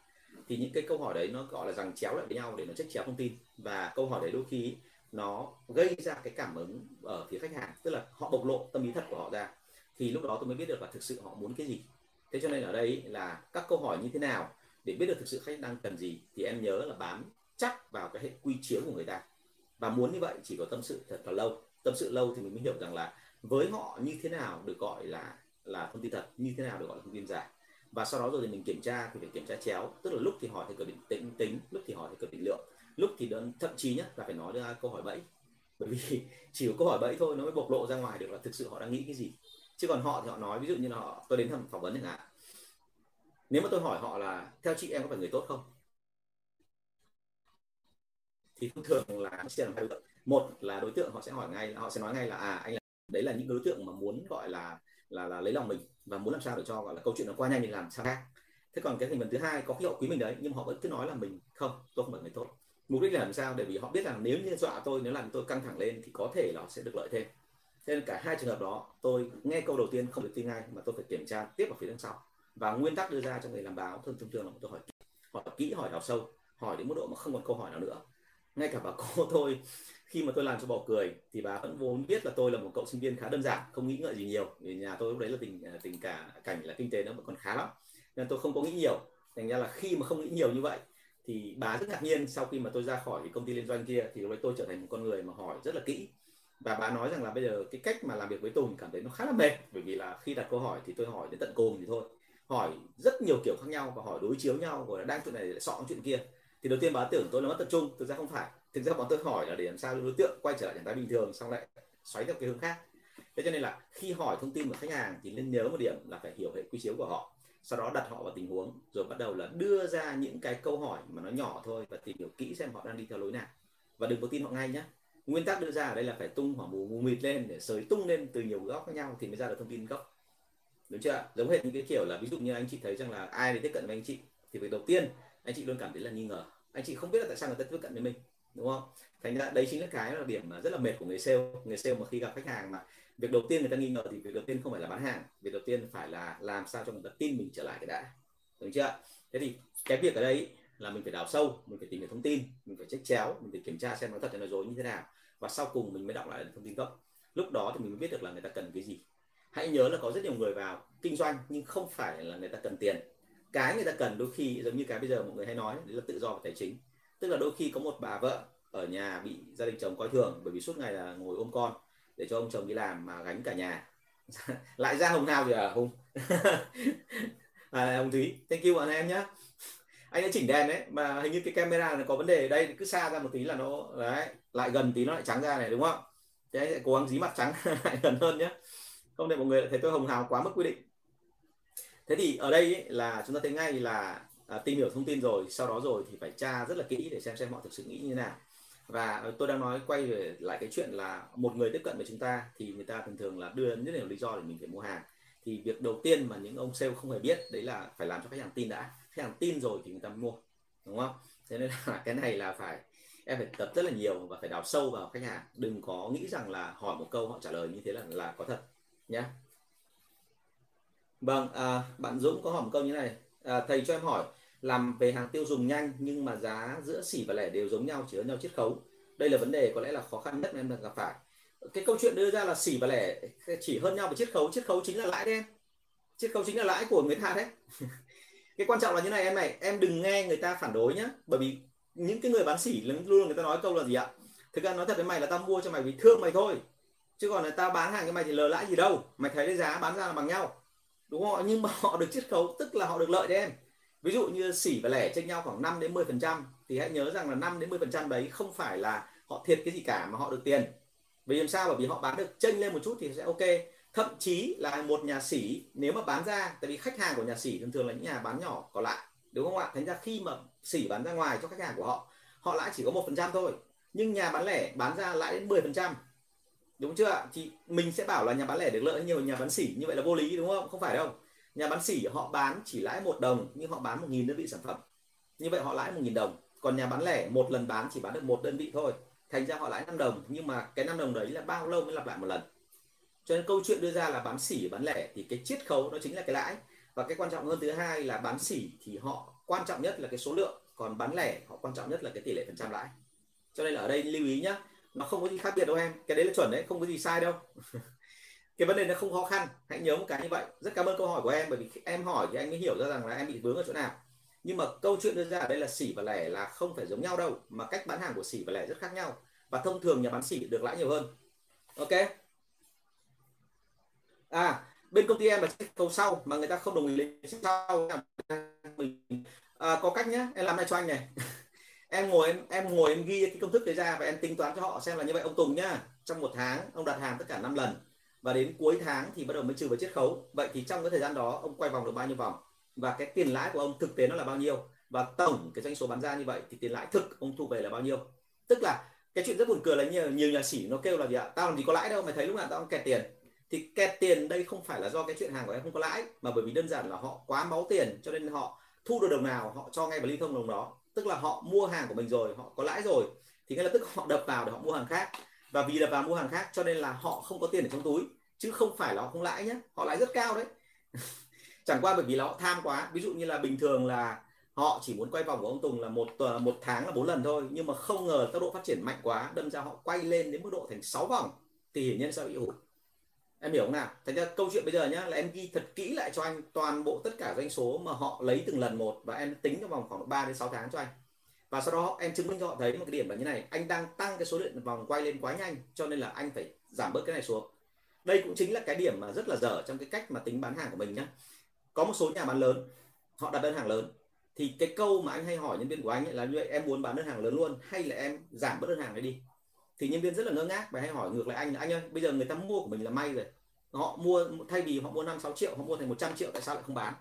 Thì những cái câu hỏi đấy nó gọi là rằng chéo lại với nhau để nó chất chéo thông tin. Và câu hỏi đấy đôi khi nó gây ra cái cảm ứng ở phía khách hàng. Tức là họ bộc lộ tâm lý thật của họ ra thì lúc đó tôi mới biết được là thực sự họ muốn cái gì. Thế cho nên ở đây là các câu hỏi như thế nào để biết được thực sự khách đang cần gì thì em nhớ là bám chắc vào cái hệ quy chiếu của người ta. Và muốn như vậy chỉ có tâm sự thật là lâu. Tâm sự lâu thì mình mới hiểu rằng là với họ như thế nào được gọi là là thông tin thật như thế nào được gọi là thông tin giả. Và sau đó rồi thì mình kiểm tra thì phải kiểm tra chéo. Tức là lúc thì hỏi theo kiểu định tính tính lúc thì hỏi theo kiểu định lượng. Lúc thì đơn, thậm chí nhất là phải nói ra câu hỏi bẫy. Bởi vì [laughs] chỉ có câu hỏi bẫy thôi nó mới bộc lộ ra ngoài được là thực sự họ đang nghĩ cái gì chứ còn họ thì họ nói, ví dụ như là họ, tôi đến thăm phỏng vấn chẳng hạn. Nếu mà tôi hỏi họ là, theo chị em có phải người tốt không? Thì thông thường là sẽ làm hai đối tượng. Một là đối tượng họ sẽ hỏi ngay, họ sẽ nói ngay là à anh là, đấy là những đối tượng mà muốn, gọi là là là lấy lòng mình và muốn làm sao để cho, gọi là, câu chuyện nó qua nhanh, mình làm sao khác. Thế còn cái thành phần thứ hai, có khi họ quý mình đấy, nhưng họ vẫn cứ nói là mình không, tôi không phải người tốt. Mục đích là làm sao? Để vì họ biết rằng nếu như dọa tôi, nếu làm tôi căng thẳng lên thì có thể là họ sẽ được lợi thêm thế nên cả hai trường hợp đó, tôi nghe câu đầu tiên không được tin ngay, mà tôi phải kiểm tra tiếp ở phía đằng sau. Và nguyên tắc đưa ra cho người làm báo thường thông thường là tôi hỏi hỏi kỹ, hỏi đào sâu, hỏi đến mức độ mà không còn câu hỏi nào nữa. Ngay cả bà [laughs] cô tôi, khi mà tôi làm cho bỏ cười, thì bà vẫn vốn biết là tôi là một cậu sinh viên khá đơn giản, không nghĩ ngợi gì nhiều. Vì nhà tôi lúc đấy là tình à, tình cả cảnh là kinh tế nó vẫn còn khá lắm. Nên tôi không có nghĩ nhiều. Thành ra là khi mà không nghĩ nhiều như vậy, thì bà rất ngạc nhiên sau khi mà tôi ra khỏi công ty liên doanh kia, thì lúc đấy tôi trở thành một con người mà hỏi rất là kỹ và bà nói rằng là bây giờ cái cách mà làm việc với Tùng cảm thấy nó khá là mệt, bởi vì là khi đặt câu hỏi thì tôi hỏi đến tận cùng thì thôi. Hỏi rất nhiều kiểu khác nhau và hỏi đối chiếu nhau rồi là đang chuyện này lại sọ chuyện kia. Thì đầu tiên bà tưởng tôi là mất tập trung, thực ra không phải. Thực ra bọn tôi hỏi là để làm sao đối tượng quay trở lại trạng thái bình thường, xong lại xoáy theo cái hướng khác. Thế cho nên là khi hỏi thông tin của khách hàng thì nên nhớ một điểm là phải hiểu hệ quy chiếu của họ. Sau đó đặt họ vào tình huống, rồi bắt đầu là đưa ra những cái câu hỏi mà nó nhỏ thôi và tìm hiểu kỹ xem họ đang đi theo lối nào. Và đừng có tin họ ngay nhé nguyên tắc đưa ra ở đây là phải tung hỏa mù mù mịt lên để sới tung lên từ nhiều góc khác nhau thì mới ra được thông tin gốc. Đúng chưa giống hệt những cái kiểu là ví dụ như anh chị thấy rằng là ai để tiếp cận với anh chị thì việc đầu tiên anh chị luôn cảm thấy là nghi ngờ. Anh chị không biết là tại sao người ta tiếp cận với mình, đúng không? Thành ra đấy chính là cái là điểm mà rất là mệt của người sale. Người sale mà khi gặp khách hàng mà việc đầu tiên người ta nghi ngờ thì việc đầu tiên không phải là bán hàng, việc đầu tiên phải là làm sao cho người ta tin mình trở lại cái đã. Đúng chưa thế thì cái việc ở đây là mình phải đào sâu mình phải tìm hiểu thông tin mình phải check chéo mình phải kiểm tra xem nó thật hay nói dối như thế nào. Và sau cùng mình mới đọc lại thông tin gốc. Lúc đó thì mình mới biết được là người ta cần cái gì. Hãy nhớ là có rất nhiều người vào kinh doanh nhưng không phải là người ta cần tiền. Cái người ta cần đôi khi giống như cái bây giờ mọi người hay nói đấy là tự do về tài chính. Tức là đôi khi có một bà vợ ở nhà bị gia đình chồng coi thường bởi vì suốt ngày là ngồi ôm con để cho ông chồng đi làm mà gánh cả nhà. [laughs] Lại ra hồng nào rồi à hùng. [laughs] À, hồng thúy thank you bọn em nhé anh đã chỉnh đèn đấy mà hình như cái camera này có vấn đề ở đây cứ xa ra một tí là nó đấy lại gần tí nó lại trắng ra này đúng không? Thế anh sẽ cố gắng dí mặt trắng [laughs] lại gần hơn nhé. Không để mọi người thấy tôi hồng hào quá mức quy định. Thế thì ở đây ấy, là chúng ta thấy ngay là à, tìm hiểu thông tin rồi sau đó rồi thì phải tra rất là kỹ để xem xem họ thực sự nghĩ như thế nào. Và tôi đang nói quay về lại cái chuyện là một người tiếp cận với chúng ta thì người ta thường thường là đưa rất nhiều lý do để mình phải mua hàng. Thì việc đầu tiên mà những ông sale không hề biết đấy là phải làm cho khách hàng tin đã khách hàng tin rồi thì người ta mua đúng không? Thế nên là [laughs] cái này là phải em phải tập rất là nhiều và phải đào sâu vào khách hàng. Đừng có nghĩ rằng là hỏi một câu họ trả lời như thế là là có thật nhé vâng à, bạn Dũng có hỏi một câu như này. À, thầy cho em hỏi làm về hàng tiêu dùng nhanh nhưng mà giá giữa xỉ và lẻ đều giống nhau chỉ hơn nhau chiết khấu. Đây là vấn đề có lẽ là khó khăn nhất mà em đang gặp phải. Cái câu chuyện đưa ra là xỉ và lẻ chỉ hơn nhau về chiết khấu. Chiết khấu chính là lãi đấy em. Chiết khấu chính là lãi của người ta đấy. [laughs] cái quan trọng là như này em này, em đừng nghe người ta phản đối nhá. Bởi vì những cái người bán sỉ luôn luôn người ta nói câu là gì ạ? Thực ra nói thật với mày là tao mua cho mày vì thương mày thôi. Chứ còn là tao bán hàng cho mày thì lờ lãi gì đâu. Mày thấy cái giá bán ra là bằng nhau. Đúng không nhưng mà [laughs] họ được chiết khấu, tức là họ được lợi đấy em. Ví dụ như sỉ và lẻ chênh nhau khoảng 5 đến 10 phần trăm, thì hãy nhớ rằng là 5 đến 10 phần trăm đấy không phải là họ thiệt cái gì cả mà họ được tiền. Vì làm sao? Bởi vì họ bán được chênh lên một chút thì sẽ ok thậm chí là một nhà xỉ nếu mà bán ra, tại vì khách hàng của nhà xỉ thường thường là những nhà bán nhỏ còn lại, đúng không ạ? Thành ra khi mà xỉ bán ra ngoài cho khách hàng của họ họ lãi chỉ có một phần trăm thôi. Nhưng nhà bán lẻ bán ra lãi đến 10 phần trăm, đúng chưa ạ? Thì mình sẽ bảo là nhà bán lẻ được lợi nhiều, nhà bán xỉ như vậy là vô lý, đúng không? Không phải đâu. Nhà bán xỉ họ bán chỉ lãi một đồng, nhưng họ bán một nghìn đơn vị sản phẩm. Như vậy họ lãi một nghìn đồng. Còn nhà bán lẻ một lần bán chỉ bán được một đơn vị thôi. Thành ra họ lãi 5 đồng, nhưng mà cái 5 đồng đấy là bao lâu mới lặp lại một lần? Cho nên câu chuyện đưa ra là bán sỉ bán lẻ thì cái chiết khấu nó chính là cái lãi. Và cái quan trọng hơn thứ hai là bán sỉ thì họ quan trọng nhất là cái số lượng, còn bán lẻ họ quan trọng nhất là cái tỷ lệ phần trăm lãi. Cho nên là ở đây lưu ý nhá, nó không có gì khác biệt đâu em. Cái đấy là chuẩn đấy, không có gì sai đâu. [laughs] Cái vấn đề nó không khó khăn, hãy nhớ một cái như vậy. Rất cảm ơn câu hỏi của em, bởi vì em hỏi thì anh mới hiểu ra rằng là em bị vướng ở chỗ nào. Nhưng mà câu chuyện đưa ra ở đây là sỉ và lẻ là không phải giống nhau đâu, mà cách bán hàng của sỉ và lẻ rất khác nhau. Và thông thường nhà bán sỉ được lãi nhiều hơn. Ok? À bên công ty em là câu sau mà người ta không đồng ý lấy sau. Mình à, có cách nhé em làm này cho anh này. [laughs] Em ngồi em em ngồi em ghi cái công thức đấy ra và em tính toán cho họ xem là như vậy. Ông Tùng nhá trong một tháng ông đặt hàng tất cả 5 lần và đến cuối tháng thì bắt đầu mới trừ vào chiết khấu. Vậy thì trong cái thời gian đó ông quay vòng được bao nhiêu vòng? Và cái tiền lãi của ông thực tế nó là bao nhiêu? Và tổng cái doanh số bán ra như vậy thì tiền lãi thực ông thu về là bao nhiêu? Tức là cái chuyện rất buồn cười là nhiều, nhiều nhà sĩ nó kêu là gì ạ? Tao làm gì có lãi đâu mày thấy lúc nào tao kẹt tiền thì kẹt tiền đây không phải là do cái chuyện hàng của em không có lãi, mà bởi vì đơn giản là họ quá máu tiền, cho nên họ thu được đồng nào họ cho ngay vào ly thông đồng đó. Tức là họ mua hàng của mình rồi, họ có lãi rồi, thì ngay lập tức họ đập vào để họ mua hàng khác. Và vì đập vào mua hàng khác, cho nên là họ không có tiền ở trong túi, chứ không phải là họ không lãi nhé họ lãi rất cao đấy. [laughs] Chẳng qua bởi vì là họ tham quá, ví dụ như là bình thường là họ chỉ muốn quay vòng của ông Tùng là một ờ, một tháng là bốn lần thôi, nhưng mà không ngờ tốc độ phát triển mạnh quá, đâm ra họ quay lên đến mức độ thành 6 vòng, thì hiển nhiên sẽ bị hụt em hiểu không nào? Thành ra câu chuyện bây giờ nhá, là em ghi thật kỹ lại cho anh toàn bộ tất cả doanh số mà họ lấy từng lần một và em tính trong vòng khoảng 3 đến 6 tháng cho anh. Và sau đó em chứng minh cho họ thấy một cái điểm là như này, anh đang tăng cái số lượng vòng quay lên quá nhanh cho nên là anh phải giảm bớt cái này xuống. Đây cũng chính là cái điểm mà rất là dở trong cái cách mà tính bán hàng của mình nhá. Có một số nhà bán lớn, họ đặt đơn hàng lớn. Thì cái câu mà anh hay hỏi nhân viên của anh ấy là như vậy, em muốn bán đơn hàng lớn luôn hay là em giảm bớt đơn hàng này đi? Thì nhân viên rất là ngơ ngác và hay hỏi ngược lại anh anh ơi, bây giờ người ta mua của mình là may rồi. Họ mua, thay vì họ mua 5 6 triệu, họ mua thành 100 triệu, tại sao lại không bán?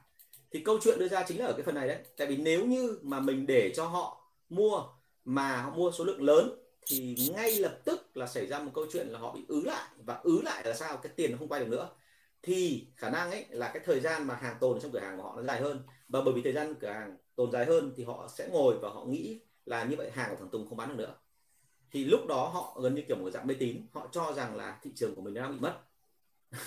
Thì câu chuyện đưa ra chính là ở cái phần này đấy. Tại vì nếu như mà mình để cho họ mua mà họ mua số lượng lớn, thì ngay lập tức là xảy ra một câu chuyện là họ bị ứ lại. Và ứ lại là sao? Cái tiền nó không quay được nữa. Thì khả năng ấy là cái thời gian mà hàng tồn trong cửa hàng của họ nó dài hơn. Và bởi vì thời gian cửa hàng tồn dài hơn thì họ sẽ ngồi và họ nghĩ là như vậy hàng của thằng Tùng không bán được nữa thì lúc đó họ gần như kiểu một dạng mê tín, họ cho rằng là thị trường của mình đang bị mất. [laughs]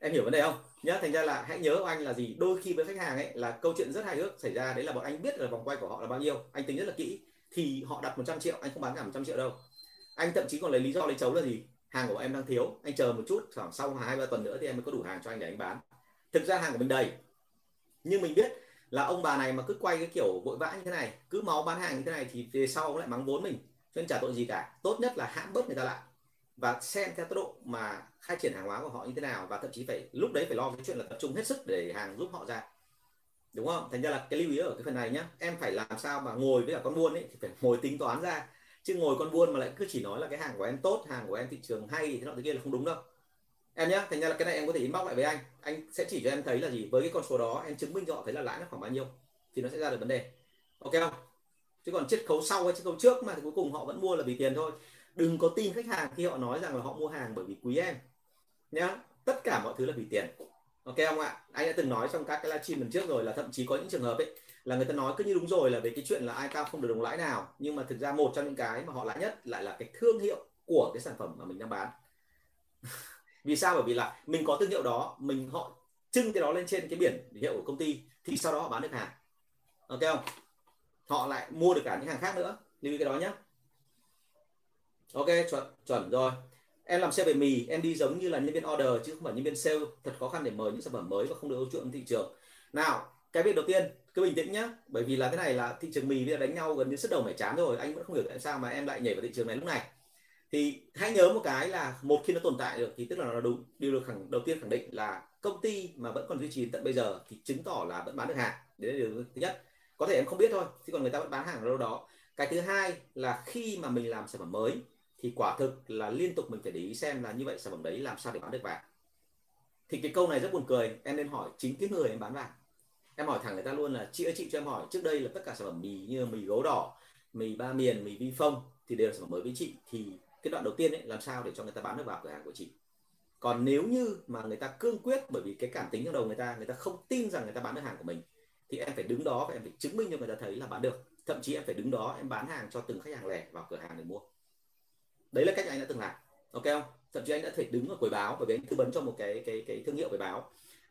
Em hiểu vấn đề không? Nhá, thành ra là hãy nhớ anh là gì? Đôi khi với khách hàng ấy là câu chuyện rất hài hước xảy ra, đấy là bọn anh biết là vòng quay của họ là bao nhiêu, anh tính rất là kỹ. Thì họ đặt 100 triệu, anh không bán cả 100 triệu đâu. Anh thậm chí còn lấy lý do lấy chấu là gì? Hàng của em đang thiếu, anh chờ một chút, khoảng sau hai ba tuần nữa thì em mới có đủ hàng cho anh để anh bán. Thực ra hàng của mình đầy. Nhưng mình biết là ông bà này mà cứ quay cái kiểu vội vã như thế này, cứ máu bán hàng như thế này thì về sau ông lại mắng vốn mình nên trả tội gì cả. Tốt nhất là hãm bớt người ta lại và xem theo tốc độ mà khai triển hàng hóa của họ như thế nào và thậm chí phải, lúc đấy phải lo cái chuyện là tập trung hết sức để hàng giúp họ ra. Đúng không? Thành ra là cái lưu ý ở cái phần này nhá. Em phải làm sao mà ngồi với cả con buôn ấy, thì phải ngồi tính toán ra. Chứ ngồi con buôn mà lại cứ chỉ nói là cái hàng của em tốt, hàng của em thị trường hay thế nọ thế kia là không đúng đâu. Em nhá, thành ra là cái này em có thể inbox lại với anh. Anh sẽ chỉ cho em thấy là gì? Với cái con số đó, em chứng minh cho họ thấy là lãi nó khoảng bao nhiêu thì nó sẽ ra được vấn đề. Ok không? Chứ còn chiết khấu sau hay chiết khấu trước mà thì cuối cùng họ vẫn mua là vì tiền thôi. Đừng có tin khách hàng khi họ nói rằng là họ mua hàng bởi vì quý em. Nhá, tất cả mọi thứ là vì tiền. Ok không ạ? Anh đã từng nói trong các cái livestream lần trước rồi là thậm chí có những trường hợp ấy, là người ta nói cứ như đúng rồi là về cái chuyện là ai cao không được đồng lãi nào. Nhưng mà thực ra một trong những cái mà họ lãi nhất lại là cái thương hiệu của cái sản phẩm mà mình đang bán. [laughs] Vì sao? Bởi vì là mình có thương hiệu đó, mình họ trưng cái đó lên trên cái biển hiệu của công ty, thì sau đó họ bán được hàng. Ok không? Họ lại mua được cả những hàng khác nữa. Lưu ý cái đó nhé ok, chuẩn chuẩn rồi. Em làm sale về mì, em đi giống như là nhân viên order chứ không phải nhân viên sale. Thật khó khăn để mời những sản phẩm mới và không được ưu chuộng thị trường. Nào, cái việc đầu tiên, cứ bình tĩnh nhá. Bởi vì là cái này là thị trường mì bây giờ đánh nhau gần như sức đầu mẻ chán rồi. Anh vẫn không hiểu tại sao mà em lại nhảy vào thị trường này lúc này. Thì hãy nhớ một cái là một khi nó tồn tại được thì tức là nó đúng. Điều được khẳng, đầu tiên khẳng định là công ty mà vẫn còn duy trì tận bây giờ thì chứng tỏ là vẫn bán được hàng. Đấy là điều thứ nhất có thể em không biết thôi, chứ còn người ta vẫn bán hàng ở đâu đó. Cái thứ hai là khi mà mình làm sản phẩm mới, thì quả thực là liên tục mình phải để ý xem là như vậy sản phẩm đấy làm sao để bán được vàng. Thì cái câu này rất buồn cười, em nên hỏi chính cái người em bán vàng. Em hỏi thẳng người ta luôn là, chị ơi, chị cho em hỏi, trước đây là tất cả sản phẩm mì như mì gấu đỏ, mì ba miền, mì vi phong thì đều là sản phẩm mới với chị, thì cái đoạn đầu tiên ấy, làm sao để cho người ta bán được vào cửa hàng của chị? Còn nếu như mà người ta cương quyết bởi vì cái cảm tính trong đầu người ta người ta không tin rằng người ta bán được hàng của mình thì em phải đứng đó và em phải chứng minh cho người ta thấy là bán được. Thậm chí em phải đứng đó, em bán hàng cho từng khách hàng lẻ vào cửa hàng để mua. Đấy là cách anh đã từng làm, ok không? Thậm chí anh đã thể đứng ở quầy báo, bởi vì anh tư vấn cho một cái cái cái thương hiệu về báo.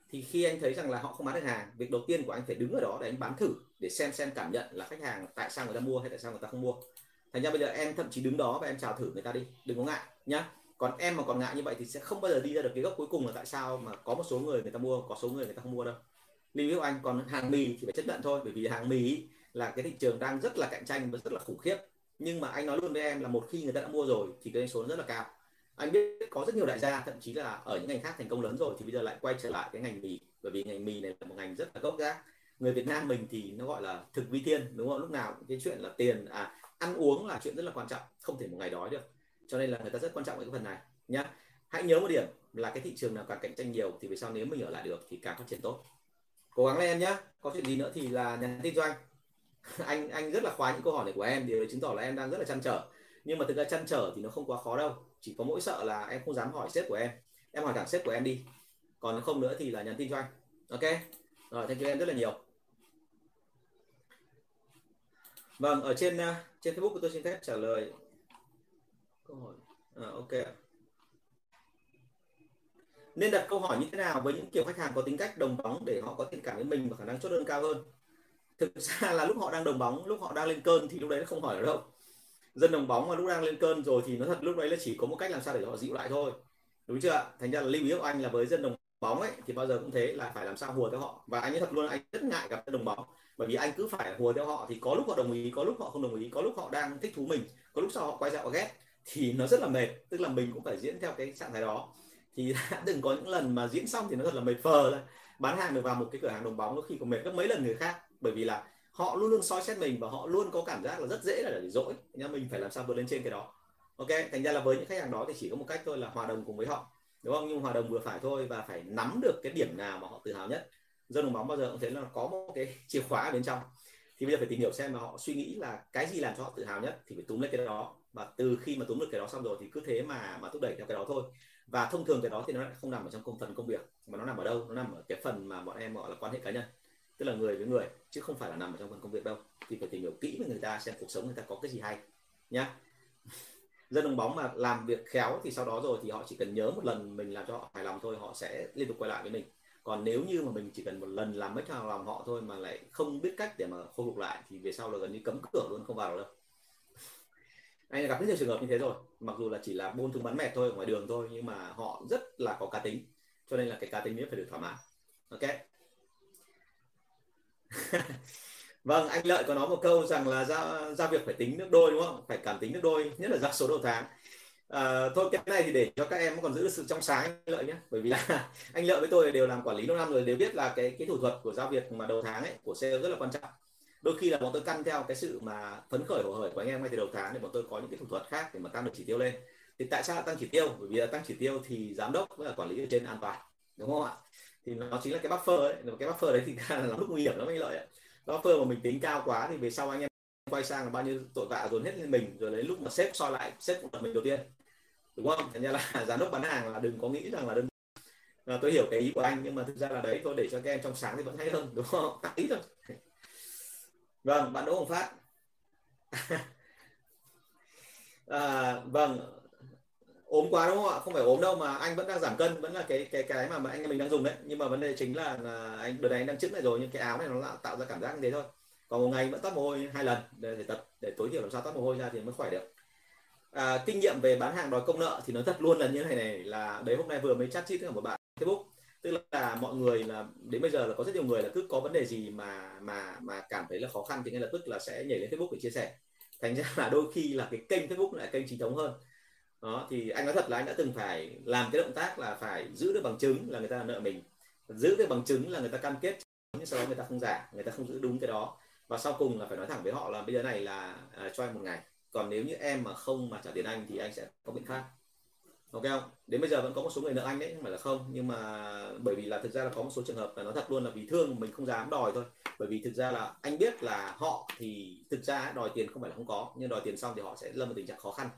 Thì khi anh thấy rằng là họ không bán được hàng, việc đầu tiên của anh phải đứng ở đó để anh bán thử, để xem xem cảm nhận là khách hàng tại sao người ta mua hay tại sao người ta không mua. Thành ra bây giờ em thậm chí đứng đó và em chào thử người ta đi, đừng có ngại nhá. Còn em mà còn ngại như vậy thì sẽ không bao giờ đi ra được cái gốc cuối cùng là tại sao mà có một số người người ta mua, có số người người ta không mua đâu lưu ý anh còn hàng mì thì phải chấp nhận thôi, bởi vì hàng mì là cái thị trường đang rất là cạnh tranh và rất là khủng khiếp. Nhưng mà anh nói luôn với em là một khi người ta đã mua rồi thì cái số nó rất là cao. Anh biết có rất nhiều đại gia, thậm chí là ở những ngành khác thành công lớn rồi thì bây giờ lại quay trở lại cái ngành mì, bởi vì ngành mì này là một ngành rất là gốc gác. Người Việt Nam mình thì nó gọi là thực vi thiên, đúng không? Lúc nào cái chuyện là tiền à ăn uống là chuyện rất là quan trọng, không thể một ngày đói được. Cho nên là người ta rất quan trọng cái phần này, nhá. Hãy nhớ một điểm là cái thị trường nào càng cạnh tranh nhiều thì về sau nếu mình ở lại được thì càng phát triển tốt cố gắng lên em nhé có chuyện gì nữa thì là nhắn tin cho anh. [laughs] Anh anh rất là khoái những câu hỏi này của em. Điều đấy chứng tỏ là em đang rất là chăn trở. Nhưng mà thực ra chăn trở thì nó không quá khó đâu. Chỉ có mỗi sợ là em không dám hỏi sếp của em. Em hỏi thẳng sếp của em đi. Còn không nữa thì là nhắn tin cho anh. Ok? Rồi thank you em rất là nhiều. Vâng ở trên ờ, trên facebook của tôi xin phép trả lời. Câu hỏi. À, ok nên đặt câu hỏi như thế nào với những kiểu khách hàng có tính cách đồng bóng để họ có thiện cảm với mình và khả năng chốt đơn cao hơn? Thực [laughs] ra là lúc họ đang đồng bóng, lúc họ đang lên cơn thì lúc đấy nó không hỏi ở đâu. Dân đồng bóng mà lúc đang lên cơn rồi thì nó thật, lúc đấy là chỉ có một cách làm sao để họ dịu lại thôi. Đúng chưa thành ra là lưu ý của anh là với dân đồng bóng ấy, thì bao giờ cũng thế là phải làm sao hùa theo họ. Và anh nói thật luôn, anh rất ngại gặp dân đồng bóng. Bởi vì anh cứ phải hùa theo họ thì có lúc họ đồng ý, có lúc họ không đồng ý, có lúc họ đang thích thú mình, có lúc sau họ quay ra họ ghét thì nó rất là mệt. Tức là mình cũng phải diễn theo cái trạng thái đó thì [laughs] đã từng có những lần mà diễn xong thì nó thật là mệt phờ rồi bán hàng được vào một cái cửa hàng đồng bóng có khi còn mệt gấp mấy lần người khác. Bởi vì là họ luôn luôn soi xét mình và họ luôn có cảm giác là rất dễ là để dỗi. Nhưng mình phải làm sao vượt lên trên cái đó. Ok, thành ra là với những khách hàng đó thì chỉ có một cách thôi là hòa đồng cùng với họ. Đúng không? Nhưng hòa đồng vừa phải thôi và phải nắm được cái điểm nào mà họ tự hào nhất. Dân đồng bóng bao giờ cũng thấy là có một cái chìa khóa ở bên trong. Thì bây giờ phải tìm hiểu xem mà họ suy nghĩ là cái gì làm cho họ tự hào nhất thì phải túm lấy cái đó. Và từ khi mà túm được cái đó xong rồi thì cứ thế mà mà thúc đẩy theo cái đó thôi và thông thường cái đó thì nó lại không nằm ở trong công phần công việc, mà nó nằm ở đâu? Nó nằm ở cái phần mà bọn em gọi là quan hệ cá nhân, tức là người với người, chứ không phải là nằm ở trong phần công việc đâu. Thì phải tìm hiểu kỹ với người ta xem cuộc sống người ta có cái gì hay, nhá. [laughs] Dân đồng bóng mà làm việc khéo thì sau đó rồi thì họ chỉ cần nhớ một lần mình làm cho họ hài lòng thôi, họ sẽ liên tục quay lại với mình. Còn nếu như mà mình chỉ cần một lần làm mất hài lòng họ thôi mà lại không biết cách để mà khôi phục lại thì về sau là gần như cấm cửa luôn, không vào đâu anh gặp rất nhiều trường hợp như thế rồi. Mặc dù là chỉ là buôn thúng bán mệt thôi ở ngoài đường thôi nhưng mà họ rất là có cá tính. Cho nên là cái cá tính ấy phải được thỏa mãn. Ok. [laughs] Vâng anh lợi có nói một câu rằng là ra ra việc phải tính nước đôi đúng không? Phải cảm tính nước đôi nhất là ra số đầu tháng. À, thôi cái này thì để cho các em còn giữ được sự trong sáng anh lợi nhé. Bởi vì là [laughs] anh lợi với tôi đều làm quản lý lâu năm rồi đều biết là cái cái thủ thuật của giao việc mà đầu tháng ấy của sale rất là quan trọng đôi khi là bọn tôi căn theo cái sự mà phấn khởi hồ hởi của anh em ngay từ đầu tháng để bọn tôi có những cái thủ thuật khác để mà tăng được chỉ tiêu lên. Thì tại sao tăng chỉ tiêu? Bởi vì là tăng chỉ tiêu thì giám đốc với là quản lý ở trên an toàn, đúng không ạ? Thì nó chính là cái buffer ấy. Cái buffer đấy thì [laughs] là lúc nguy hiểm lắm anh lợi ấy. buffer mà mình tính cao quá thì về sau anh em quay sang là bao nhiêu tội vạ dồn hết lên mình, rồi đến lúc mà sếp soi lại sếp cũng là mình đầu tiên, đúng không? Thành ra là [laughs] giám đốc bán hàng là đừng có nghĩ rằng là đơn tôi hiểu cái ý của anh, nhưng mà thực ra là đấy, thôi để cho các em trong sáng thì vẫn hay hơn, đúng không? Tắt ý thôi vâng bạn đỗ hồng phát. [laughs] À, vâng. Ốm quá đúng không ạ? Không phải ốm đâu mà anh vẫn đang giảm cân vẫn là cái cái cái mà, mà anh mình đang dùng đấy. Nhưng mà vấn đề chính là, là anh đợt này anh đang chững lại rồi nhưng cái áo này nó tạo ra cảm giác như thế thôi. Còn một ngày vẫn toát mồ hôi hai lần để, để tập để tối thiểu làm sao toát mồ hôi ra thì mới khỏe được. À, kinh nghiệm về bán hàng đòi công nợ thì nó thật luôn là như này này là đấy hôm nay vừa mới chat chít với một bạn Facebook tức là mọi người là đến bây giờ là có rất nhiều người là cứ có vấn đề gì mà mà mà cảm thấy là khó khăn thì ngay lập tức là sẽ nhảy lên Facebook để chia sẻ. Thành ra là đôi khi là cái kênh Facebook lại kênh chính thống hơn. Đó thì anh nói thật là anh đã từng phải làm cái động tác là phải giữ được bằng chứng là người ta nợ mình. Giữ được bằng chứng là người ta cam kết nhưng sau đó người ta không giả người ta không giữ đúng cái đó. Và sau cùng là phải nói thẳng với họ là bây giờ này là à, cho em một ngày. Còn nếu như em mà không mà trả tiền anh thì anh sẽ có biện pháp ok không? Đến bây giờ vẫn có một số người nợ anh đấy, không phải là không. Nhưng mà bởi vì là thực ra là có một số trường hợp là nó thật luôn là vì thương mình không dám đòi thôi. Bởi vì thực ra là anh biết là họ thì thực ra đòi tiền không phải là không có. Nhưng đòi tiền xong thì họ sẽ lâm vào tình trạng khó khăn.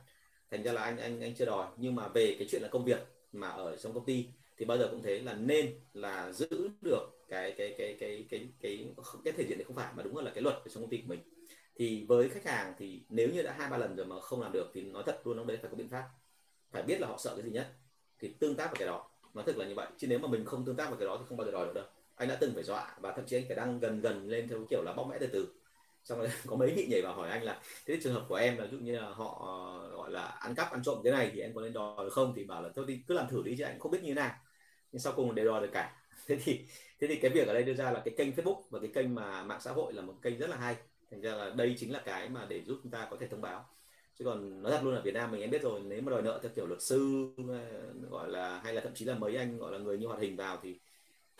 Thành ra là anh anh anh chưa đòi. Nhưng mà về cái chuyện là công việc mà ở trong công ty thì bao giờ cũng thế là nên là giữ được cái cái cái cái cái cái cái cái thể diện này không phải, mà đúng là cái luật ở trong công ty của mình. Thì với khách hàng thì nếu như đã hai, ba lần rồi mà không làm được thì nói thật luôn ông đấy phải có biện pháp phải biết là họ sợ cái gì nhất, thì tương tác vào cái đó. Nó thực là như vậy. Chứ nếu mà mình không tương tác vào cái đó thì không bao giờ đòi được đâu. Anh đã từng phải dọa và thậm chí anh phải đang gần gần lên theo kiểu là bóc mẽ từ từ. Xong rồi [laughs] có mấy vị nhảy vào hỏi anh là, thế trường hợp của em là ví dụ như là họ, gọi là, ăn cắp, ăn trộm cái này thì em có nên đòi được không? Thì bảo là, thôi đi, cứ làm thử đi chứ anh không biết như thế nào. Nhưng sau cùng đều đòi được cả. [laughs] Thế thì thế thì cái việc ở đây đưa ra là cái kênh Facebook và cái kênh mà mạng xã hội là một kênh rất là hay. Thành ra là đây chính là cái mà để giúp chúng ta có thể thông báo chứ còn nói thật luôn là Việt Nam mình em biết rồi nếu mà đòi nợ theo kiểu luật sư ờ, gọi là hay là thậm chí là mấy anh gọi là người như hoạt hình vào thì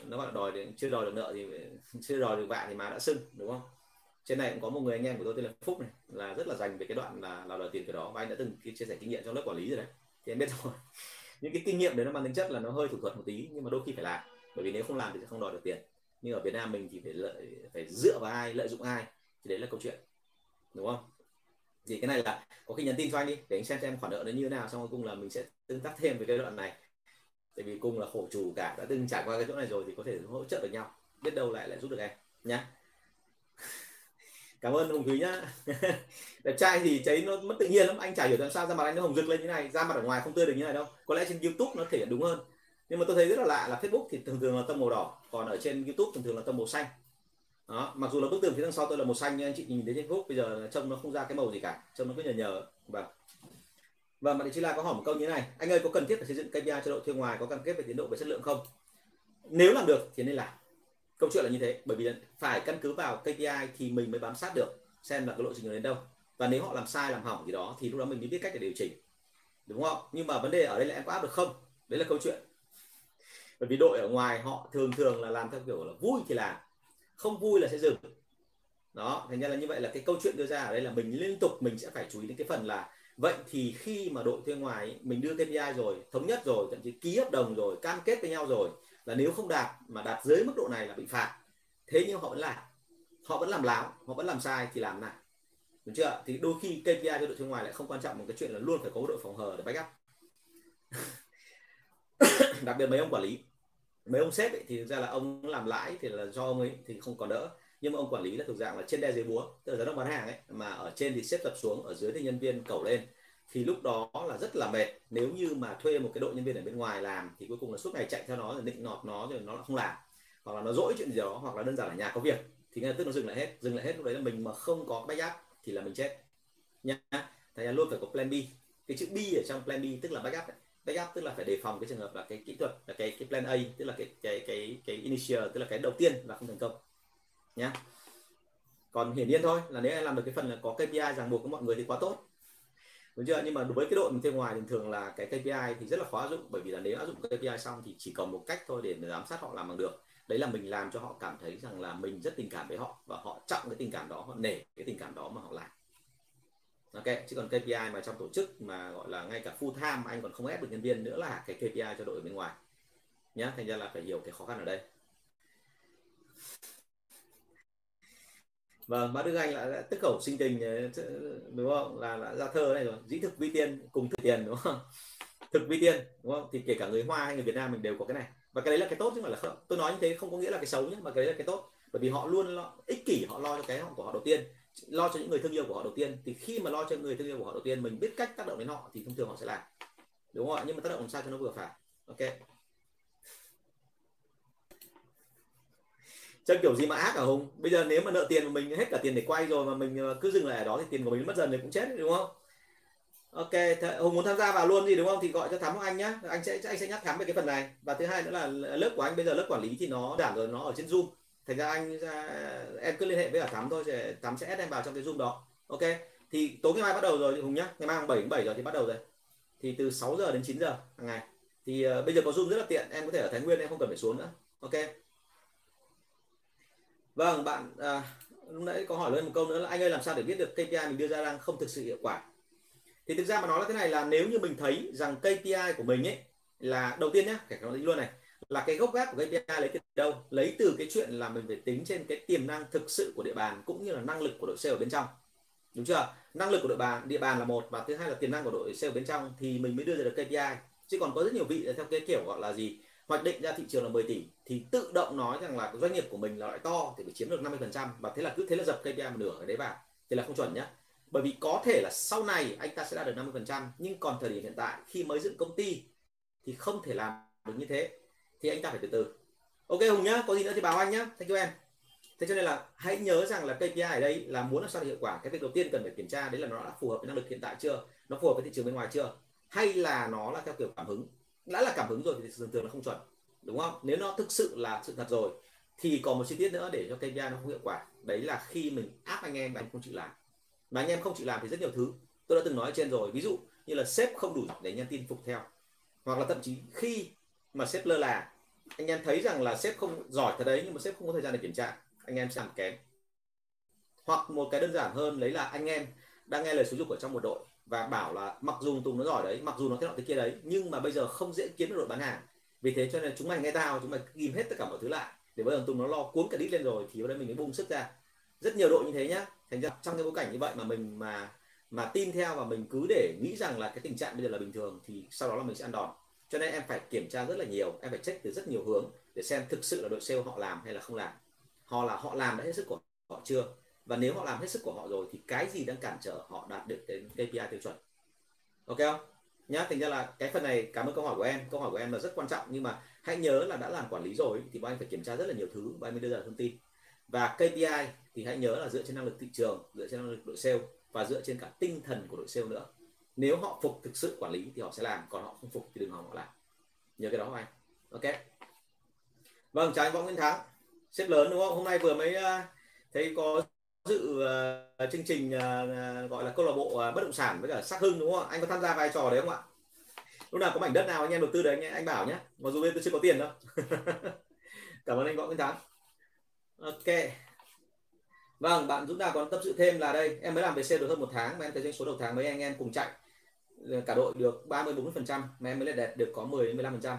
nó gọi là đòi đến, chưa đòi được nợ thì [laughs] chưa đòi được bạn thì má đã sưng đúng không? Trên này cũng có một người anh em của tôi tên là Phúc này là rất là dành về cái đoạn là là đòi tiền cái đó và anh đã từng chia sẻ kinh nghiệm trong lớp quản lý rồi đấy. Thì em biết rồi. [laughs] Những cái kinh nghiệm đấy nó mang tính chất là nó hơi thủ thuật một tí nhưng mà đôi khi phải làm bởi vì nếu không làm thì sẽ không đòi được tiền. Nhưng ở Việt Nam mình thì phải lợi phải dựa vào ai lợi dụng ai thì đấy là câu chuyện đúng không? Thì cái này là có khi nhắn tin cho anh đi, để anh xem xem khoản nợ nó như thế nào, xong rồi cùng là mình sẽ tương tác thêm về cái đoạn này. Tại vì cùng là khổ chủ cả, đã từng trải qua cái chỗ này rồi thì có thể hỗ trợ được nhau. Biết đâu lại lại giúp được em, nhá. [laughs] Cảm ơn hùng thúy nhá. [laughs] Đẹp trai thì cháy nó mất tự nhiên lắm. Anh chả hiểu làm sao ra mặt anh nó hồng rực lên như này ra mặt ở ngoài không tươi được như này đâu. Có lẽ trên youtube nó thể hiện đúng hơn. Nhưng mà tôi thấy rất là lạ là facebook thì thường thường là tông màu đỏ, còn ở trên youtube thường thường là tông màu xanh đó, mặc dù là bức tường phía đằng sau tôi là màu xanh nhưng anh chị nhìn thấy trên Facebook bây giờ trông nó không ra cái màu gì cả, trông nó cứ nhờ nhờ. Vâng. Và bạn chị La có hỏi một câu như thế này. Anh ơi, có cần thiết phải xây dựng KPI cho đội thuê ngoài có cam kết về tiến độ về chất lượng không? Nếu làm được thì nên làm. Câu chuyện là như thế, bởi vì phải căn cứ vào KPI thì mình mới bám sát được xem là cái lộ trình đến đâu. Và nếu họ làm sai, làm hỏng gì đó thì lúc đó mình mới biết cách để điều chỉnh. Đúng không? Nhưng mà vấn đề ở đây là em có áp được không? Đấy là câu chuyện. Bởi vì đội ở ngoài họ thường thường là làm theo kiểu là vui thì làm không vui là sẽ dừng. Đó, thành ra là như vậy là cái câu chuyện đưa ra ở đây là mình liên tục mình sẽ phải chú ý đến cái phần là vậy thì khi mà đội thuê ngoài mình đưa KPI rồi, thống nhất rồi, thậm chí ký hợp đồng rồi, cam kết với nhau rồi, là nếu không đạt mà đạt dưới mức độ này là bị phạt. Thế nhưng họ vẫn làm. Họ vẫn làm láo, họ vẫn làm sai thì làm nào đúng chưa? Thì đôi khi KPI cho đội thuê ngoài lại không quan trọng một cái chuyện là luôn phải có đội phòng hờ để backup. [coughs] Đặc biệt mấy ông quản lý mấy ông sếp ấy, thì thực ra là ông làm lãi thì là do ông ấy thì không còn đỡ. Nhưng mà ông quản lý là thuộc dạng là trên đe dưới búa tức là giám đốc bán hàng ấy mà ở trên thì xếp tập xuống ở dưới thì nhân viên cầu lên. Thì lúc đó là rất là mệt. Nếu như mà thuê một cái đội nhân viên ở bên ngoài làm thì cuối cùng là suốt ngày chạy theo nó rồi định nọt nó rồi nó không làm. Hoặc là nó dỗi chuyện gì đó hoặc là đơn giản là nhà có việc. Thì ngay tức nó dừng lại hết. Dừng lại hết lúc đấy là mình mà không có backup thì là mình chết. Nhá. Thành ra luôn phải có plan B. Cái chữ B ở trong plan B tức là backup ấy backup, tức là phải đề phòng cái trường hợp là cái kỹ thuật, là cái cái plan A, tức là cái cái cái cái initial, tức là cái đầu tiên là không thành công. Nhá. Còn hiển nhiên thôi, là nếu em làm được cái phần là có KPI ràng buộc với mọi người thì quá tốt. Đúng chưa? Nhưng mà đối với cái đội mình thuê ngoài thì thường là cái KPI thì rất là khó áp dụng, bởi vì là nếu áp dụng KPI xong thì chỉ còn một cách thôi để giám sát họ làm bằng được. Đấy là mình làm cho họ cảm thấy rằng là mình rất tình cảm với họ và họ trọng cái tình cảm đó, họ nể cái tình cảm đó mà họ làm ok chứ còn KPI mà trong tổ chức mà gọi là ngay cả full time anh còn không ép được nhân viên nữa là cái KPI cho đội ở bên ngoài. Nhá thành ra là phải hiểu cái khó khăn ở đây. Vâng bác Đức Anh là tức khẩu sinh tình ờ, đúng không? Là, là ra thơ này rồi. Dĩ thực vi tiên cùng thực tiền đúng không? [laughs] Thực vi tiên đúng không? Thì kể cả người Hoa hay người Việt Nam mình đều có cái này. Và cái đấy là cái tốt chứ không phải là không. Tôi nói như thế không có nghĩa là cái xấu nhé mà cái đấy là cái tốt. Bởi vì họ luôn lo, ích kỷ họ lo cho cái của họ đầu tiên lo cho những người thương yêu của họ đầu tiên. Thì khi mà lo cho người thương yêu của họ đầu tiên, mình biết cách tác động đến họ thì thông thường họ sẽ làm. Đúng không ạ? Nhưng mà tác động làm sao cho nó vừa phải. Ok. Chơi kiểu gì mà ác hả hùng? Bây giờ nếu mà nợ tiền của mình, hết cả tiền để quay rồi mà mình ờ, cứ dừng lại ở đó thì tiền của mình mất dần thì cũng chết, đúng không? Ok hùng muốn tham gia vào luôn gì đúng không? Thì gọi cho thắm anh nhá. Anh sẽ anh sẽ nhắc thắm về cái phần này. Và thứ hai nữa là lớp của anh, bây giờ lớp quản lý thì nó giảm rồi, nó ở trên zoom thành ra anh em cứ liên hệ với cả thắm thôi sẽ thắm sẽ ép em vào trong cái zoom đó. Ok? Thì tối ngày mai bắt đầu rồi hùng nhá. Ngày mai 7 7 giờ thì bắt đầu rồi. Thì từ 6 giờ đến 9 giờ hàng ngày. Thì uh, bây giờ có zoom rất là tiện em có thể ở thái nguyên em không cần phải xuống nữa. Ok? Vâng bạn à, lúc nãy có hỏi lên một câu nữa là anh ơi làm sao để biết được KPI mình đưa ra đang không thực sự hiệu quả? Thì thực ra mà nói là thế này là nếu như mình thấy rằng KPI của mình ấy là đầu tiên nhé kể cả luôn này là cái gốc gác của KPI lấy từ đâu? Lấy từ cái chuyện là mình phải tính trên cái tiềm năng thực sự của địa bàn cũng như là năng lực của đội sale ở bên trong. Đúng chưa? Năng lực của đội bàn, địa bàn là một và thứ hai là tiềm năng của đội sale bên trong thì mình mới đưa ra được KPI chứ còn có rất nhiều vị theo cái kiểu gọi là gì? Hoạch định ra thị trường là 10 tỷ thì tự động nói rằng là doanh nghiệp của mình là loại to thì phải chiếm được 50% và thế là cứ thế là dập KPI một nửa ở đấy vào. Thì là không chuẩn nhá. Bởi vì có thể là sau này anh ta sẽ đạt được 50% nhưng còn thời điểm hiện tại khi mới dựng công ty thì không thể làm được như thế thì anh ta phải từ từ. Ok, hùng nhá, có gì nữa thì báo anh nhá. Thank you em. Thế cho nên là hãy nhớ rằng là KPI ở đây là muốn làm sao hiệu quả. Cái việc đầu tiên cần phải kiểm tra, đấy là nó đã phù hợp với năng lực hiện tại chưa? Nó phù hợp với thị trường bên ngoài chưa? Hay là nó là theo kiểu cảm hứng? Đã là cảm hứng rồi thì thường thường nó không chuẩn, đúng không? Nếu nó thực sự là sự thật rồi, thì còn một chi tiết nữa để cho KPI nó không hiệu quả. Đấy là khi mình áp anh em và anh không chịu làm. Mà anh em không chịu làm thì rất nhiều thứ. Tôi đã từng nói trên rồi. Ví dụ như là sếp không đủ để nhân tin phục theo. Hoặc là thậm chí khi mà sếp lơ là. Anh em thấy rằng là sếp không giỏi thật đấy, nhưng mà sếp không có thời gian để kiểm tra. Anh em sẽ làm kém. Hoặc một cái đơn giản hơn lấy là anh em đang nghe lời xúi dục ở trong một đội và bảo là mặc dù tùng nó giỏi đấy, mặc dù nó thế nọ thế kia đấy, nhưng mà bây giờ không dễ kiếm được đội bán hàng. Vì thế cho nên chúng mày nghe tao, chúng mày ghim hết tất cả mọi thứ lại. Để bây giờ tùng nó lo cuốn cả đít lên rồi, thì bây đây mình mới bung sức ra. Rất nhiều đội như thế nhá. Thành ra trong cái bối cảnh như vậy mà mình mà mà tin theo và mình cứ để nghĩ rằng là cái tình trạng bây giờ là bình thường, thì sau đó là mình sẽ ăn đòn cho nên em phải kiểm tra rất là nhiều, em phải check từ rất nhiều hướng để xem thực sự là đội sale họ làm hay là không làm. Họ là họ làm đã hết sức của họ chưa? Và nếu họ làm hết sức của họ rồi thì cái gì đang cản trở họ đạt được cái KPI tiêu chuẩn? Ok không? Nhá, thành ra là cái phần này, cảm ơn câu hỏi của em. Câu hỏi của em là rất quan trọng, nhưng mà hãy nhớ là đã làm quản lý rồi thì bọn anh phải kiểm tra rất là nhiều thứ và anh mới đưa ra thông tin. Và KPI thì hãy nhớ là dựa trên năng lực thị trường, dựa trên năng lực đội sale và dựa trên cả tinh thần của đội sale nữa nếu họ phục thực sự quản lý thì họ sẽ làm còn họ không phục thì đừng hòng họ làm. Nhớ cái đó không anh? Ok. Vâng chào anh võ nguyên thắng. Sếp lớn đúng không? Hôm nay vừa mới à, thấy có dự uh, chương trình uh, gọi là câu lạc bộ uh, bất động sản với cả sắc hưng đúng không anh có tham gia vai trò đấy không ạ? Lúc nào có mảnh đất nào anh em đầu tư đấy anh anh bảo nhé. Mặc dù bên tôi chưa có tiền đâu. [laughs] Cảm ơn anh võ nguyên thắng. Ok vâng bạn Dũng Đào còn tâm sự thêm là đây, em mới làm về xe được hơn một tháng mà em thấy doanh số đầu tháng mấy anh em cùng chạy. Ờ, cả đội được 30 40 phần trăm mà em mới là đạt được có 10 đến 15 phần trăm.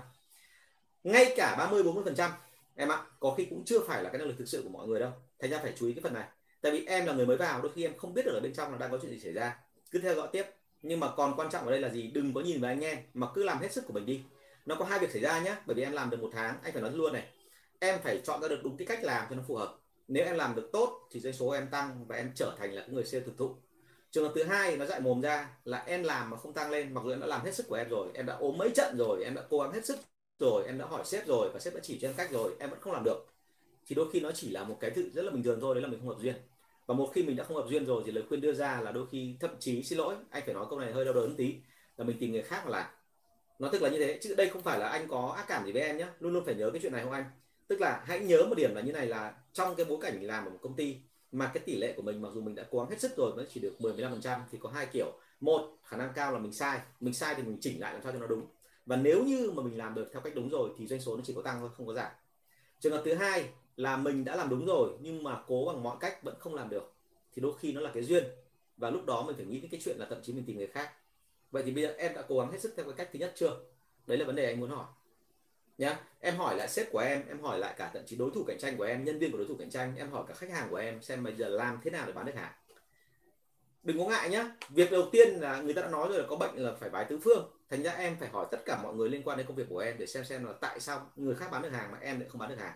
Ngay cả 30 40 phần trăm, em ạ, có khi cũng chưa phải là cái năng lực thực sự của mọi người đâu. Thành ra phải chú ý cái phần này. Tại vì em là người mới vào, đôi khi em không biết được ở bên trong là đang có chuyện gì xảy ra. Cứ theo dõi tiếp. Nhưng mà còn quan trọng ở đây là gì? Đừng có nhìn vào anh em mà cứ làm hết sức của mình đi. Nó có hai việc xảy ra nhé bởi vì em làm được một tháng, anh phải nói luôn này. Em phải chọn ra được đúng cái cách làm cho nó phù hợp nếu em làm được tốt thì doanh số em tăng và em trở thành là người sale thực thụ. Trường hợp thứ hai nó dạy mồm ra là em làm mà không tăng lên, mặc dù em đã làm hết sức của em rồi, em đã ốm mấy trận rồi, em đã cố gắng hết sức rồi, em đã hỏi sếp rồi và sếp đã chỉ cho em cách rồi, em vẫn không làm được. Thì đôi khi nó chỉ là một cái tự rất là bình thường thôi, đấy là mình không hợp duyên. Và một khi mình đã không hợp duyên rồi thì lời khuyên đưa ra là đôi khi thậm chí xin lỗi, anh phải nói câu này hơi đau đớn tí, là mình tìm người khác mà làm. Nó tức là như thế, chứ đây không phải là anh có ác cảm gì với em nhé luôn luôn phải nhớ cái chuyện này không anh? Tức là hãy nhớ một điểm là như này là trong cái bối cảnh mình làm ở một công ty, mà cái tỷ lệ của mình mặc dù mình đã cố gắng hết sức rồi vẫn chỉ được 10 15% thì có hai kiểu. Một, khả năng cao là mình sai. Mình sai thì mình chỉnh lại làm sao cho nó đúng. Và nếu như mà mình làm được theo cách đúng rồi thì doanh số nó chỉ có tăng thôi, không có giảm. Trường hợp thứ hai là mình đã làm đúng rồi nhưng mà cố bằng mọi cách vẫn không làm được, thì đôi khi nó là cái duyên. Và lúc đó mình phải nghĩ đến cái chuyện là thậm chí mình tìm người khác. Vậy thì bây giờ em đã cố gắng hết sức theo cái cách thứ nhất chưa? Đấy là vấn đề anh muốn hỏi nhá. Em hỏi lại sếp của em em hỏi lại cả thậm chí đối thủ cạnh tranh của em nhân viên của đối thủ cạnh tranh em hỏi cả khách hàng của em xem bây giờ làm thế nào để bán được hàng. Đừng có ngại nhá. Việc đầu tiên là người ta đã nói rồi là có bệnh là phải bái tứ phương. Thành ra em phải hỏi tất cả mọi người liên quan đến công việc của em để xem xem là tại sao người khác bán được hàng mà em lại không bán được hàng.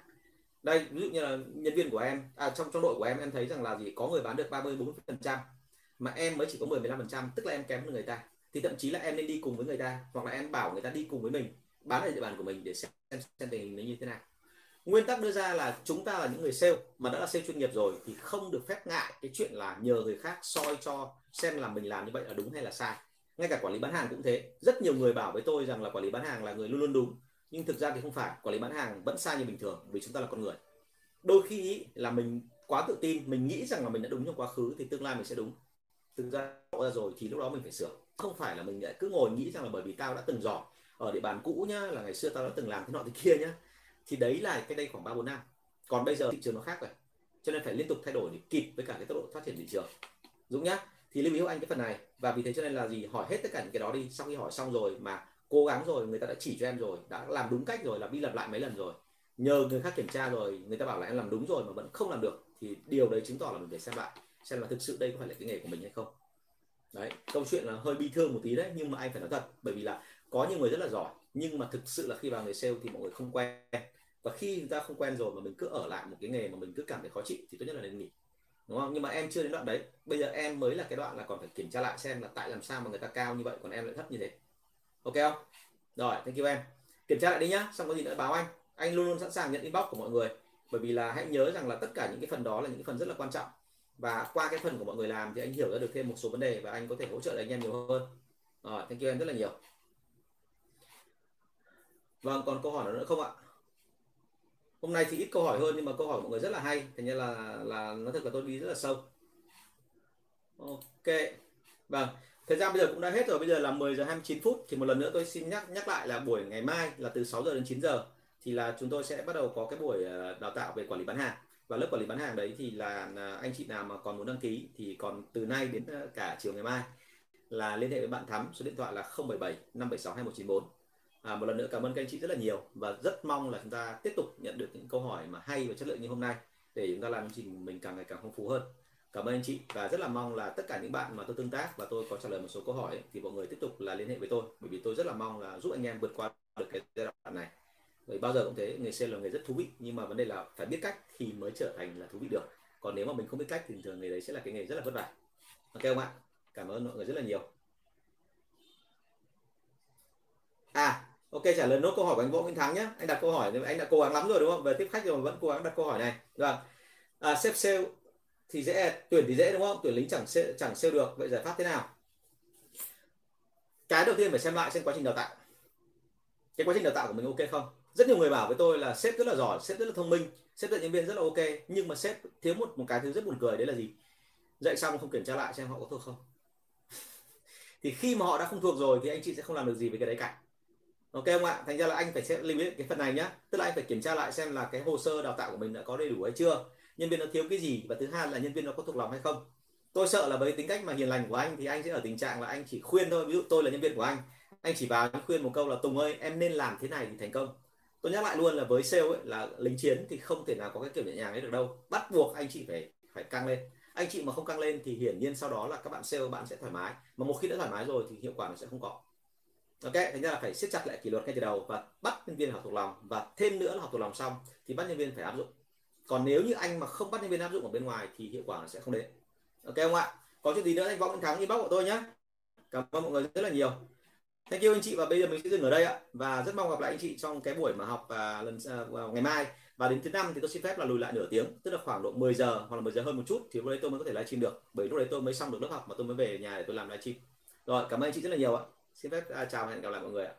Đây ví dụ như là nhân viên của em à, trong trong đội của em em thấy rằng là gì? Có người bán được 30 40 phần trăm mà em mới chỉ có 10 15 phần trăm tức là em kém hơn người ta. Thì thậm chí là em nên đi cùng với người ta hoặc là em bảo người ta đi cùng với mình bán ở địa bàn của mình để xem xem, xem tình hình nó như thế nào. Nguyên tắc đưa ra là chúng ta là những người sale mà đã là sale chuyên nghiệp rồi thì không được phép ngại cái chuyện là nhờ người khác soi cho xem là mình làm như vậy là đúng hay là sai. Ngay cả quản lý bán hàng cũng thế. Rất nhiều người bảo với tôi rằng là quản lý bán hàng là người luôn luôn đúng nhưng thực ra thì không phải. Quản lý bán hàng vẫn sai như bình thường vì chúng ta là con người. Đôi khi là mình quá tự tin mình nghĩ rằng là mình đã đúng trong quá khứ thì tương lai mình sẽ đúng. Thực ra ra rồi thì lúc đó mình phải sửa. Không phải là mình lại cứ ngồi nghĩ rằng là bởi vì tao đã từng giỏi ở địa bàn cũ nhá, là ngày xưa tao đã từng làm thế nọ thế kia nhá, thì đấy là cái đây khoảng ba, bốn năm. Còn bây giờ thị trường nó khác rồi, cho nên phải liên tục thay đổi để kịp với cả cái tốc độ phát triển thị trường. Dũng nhá, thì lưu ý anh cái phần này, và vì thế cho nên là gì, hỏi hết tất cả những cái đó đi, sau khi hỏi xong rồi mà cố gắng rồi, người ta đã chỉ cho em rồi, đã làm đúng cách rồi, là đi lặp lại mấy lần rồi. Nhờ người khác kiểm tra rồi, người ta bảo là em làm đúng rồi mà vẫn không làm được, thì điều đấy chứng tỏ là mình phải xem lại, xem là thực sự đây có phải là cái nghề của mình hay không. Đấy, câu chuyện là hơi bi thương một tí đấy, nhưng mà anh phải nói thật, bởi vì là có những người rất là giỏi, nhưng mà thực sự là khi vào nghề sale thì mọi người không quen. Và khi người ta không quen rồi mà mình cứ ở lại một cái nghề mà mình cứ cảm thấy khó chịu thì tốt nhất là nên nghỉ, đúng không? Nhưng mà em chưa đến đoạn đấy. Bây giờ em mới là cái đoạn là còn phải kiểm tra lại xem là tại làm sao mà người ta cao như vậy, còn em lại thấp như thế. Ok không? Rồi, thank you em. Kiểm tra lại đi nhá, xong có gì nữa báo anh. Anh luôn luôn sẵn sàng nhận inbox của mọi người, bởi vì là hãy nhớ rằng là tất cả những cái phần đó là những cái phần rất là quan trọng. Và qua cái phần của mọi người làm thì anh hiểu ra được thêm một số vấn đề và anh có thể hỗ trợ anh em nhiều hơn. Rồi, thank you em rất là nhiều vâng còn câu hỏi nữa không ạ? Hôm nay thì ít câu hỏi hơn, nhưng mà câu hỏi mọi người rất là hay. Thành như là là nó thật là tôi đi rất là sâu. Ok. Vâng. Thời gian bây giờ cũng đã hết rồi. Bây giờ là 10 giờ 29 phút. Thì một lần nữa tôi xin nhắc nhắc lại là buổi ngày mai là từ 6 giờ đến 9 giờ. Thì là chúng tôi sẽ bắt đầu có cái buổi ờ, đào tạo về quản lý bán hàng. Và lớp quản lý bán hàng đấy thì là ờ, anh chị nào mà còn muốn đăng ký thì còn từ nay đến ờ, cả chiều ngày mai là liên hệ với bạn Thắm. Số điện thoại là 077 576 2194 à, một lần nữa cảm ơn các anh chị rất là nhiều và rất mong là chúng ta tiếp tục nhận được những câu hỏi mà hay và chất lượng như hôm nay để chúng ta làm chương trình mình càng ngày càng phong phú hơn. Cảm ơn anh chị và rất là mong là tất cả những bạn mà tôi tương tác và tôi có trả lời một số câu hỏi thì mọi người tiếp tục là liên hệ với tôi bởi vì tôi rất là mong là giúp anh em vượt qua được cái giai đoạn này. Bởi bao giờ cũng thế nghề sale là nghề rất thú vị nhưng mà vấn đề là phải biết cách thì mới trở thành là thú vị được. Còn nếu mà mình không biết cách thì thường nghề đấy sẽ là cái nghề rất là vất vả. Ok không ạ? Cảm ơn mọi người rất là nhiều. À ok trả lời nốt câu hỏi của anh Võ Nguyễn Thắng nhé. Anh đặt câu hỏi anh đã cố gắng lắm rồi đúng không? Về tiếp khách rồi vẫn cố gắng đặt câu hỏi này. Rồi à, xếp sale thì dễ tuyển thì dễ đúng không? Tuyển lính chẳng chẳng sale được. Vậy giải pháp thế nào? Cái đầu tiên phải xem lại xem quá trình đào tạo. Cái quá trình đào tạo của mình ok không? Rất nhiều người bảo với tôi là sếp rất là giỏi sếp rất là thông minh sếp dạy nhân viên rất là ok nhưng mà sếp thiếu một một cái thứ rất buồn cười đấy là gì? Dạy xong không kiểm tra lại xem họ có thuộc không? [laughs] Thì khi mà họ đã không thuộc rồi thì anh chị sẽ không làm được gì với cái đấy cả ok không ạ thành ra là anh phải xem lưu ý cái phần này nhá. Tức là anh phải kiểm tra lại xem là cái hồ sơ đào tạo của mình đã có đầy đủ hay chưa. Nhân viên nó thiếu cái gì và thứ hai là nhân viên nó có thuộc lòng hay không. Tôi sợ là với tính cách mà hiền lành của anh thì anh sẽ ở tình trạng là anh chỉ khuyên thôi. Ví dụ tôi là nhân viên của anh anh chỉ vào anh khuyên một câu là tùng ơi em nên làm thế này thì thành công. Tôi nhắc lại luôn là với sale ấy, là lính chiến thì không thể nào có cái kiểu nhẹ nhàng ấy được đâu. Bắt buộc anh chị phải phải căng lên. Anh chị mà không căng lên thì hiển nhiên sau đó là các bạn sale bạn sẽ thoải mái. Mà một khi đã thoải mái rồi thì hiệu quả nó sẽ không có ok, thành ra là phải siết chặt lại kỷ luật ngay từ đầu và bắt nhân viên học thuộc lòng. Và thêm nữa là học thuộc lòng xong thì bắt nhân viên phải áp dụng. Còn nếu như anh mà không bắt nhân viên áp dụng ở bên ngoài thì hiệu quả nó sẽ không đến. Ok không ạ? Có chuyện gì nữa anh võ văn thắng inbox của tôi nhé cảm ơn mọi người rất là nhiều. Thank you anh chị và bây giờ mình sẽ dừng ở đây ạ. Và rất mong gặp lại anh chị trong cái buổi mà học và lần à, vào ngày mai. Và đến thứ năm thì tôi xin phép là lùi lại nửa tiếng, tức là khoảng độ 10 giờ hoặc là 10 giờ hơn một chút thì lúc đấy tôi mới có thể livestream được. Bởi lúc đấy tôi mới xong được lớp học mà tôi mới về nhà để tôi làm livestream. Rồi, cảm ơn anh chị rất là nhiều ạ xin phép à, chào và hẹn gặp lại mọi người ạ.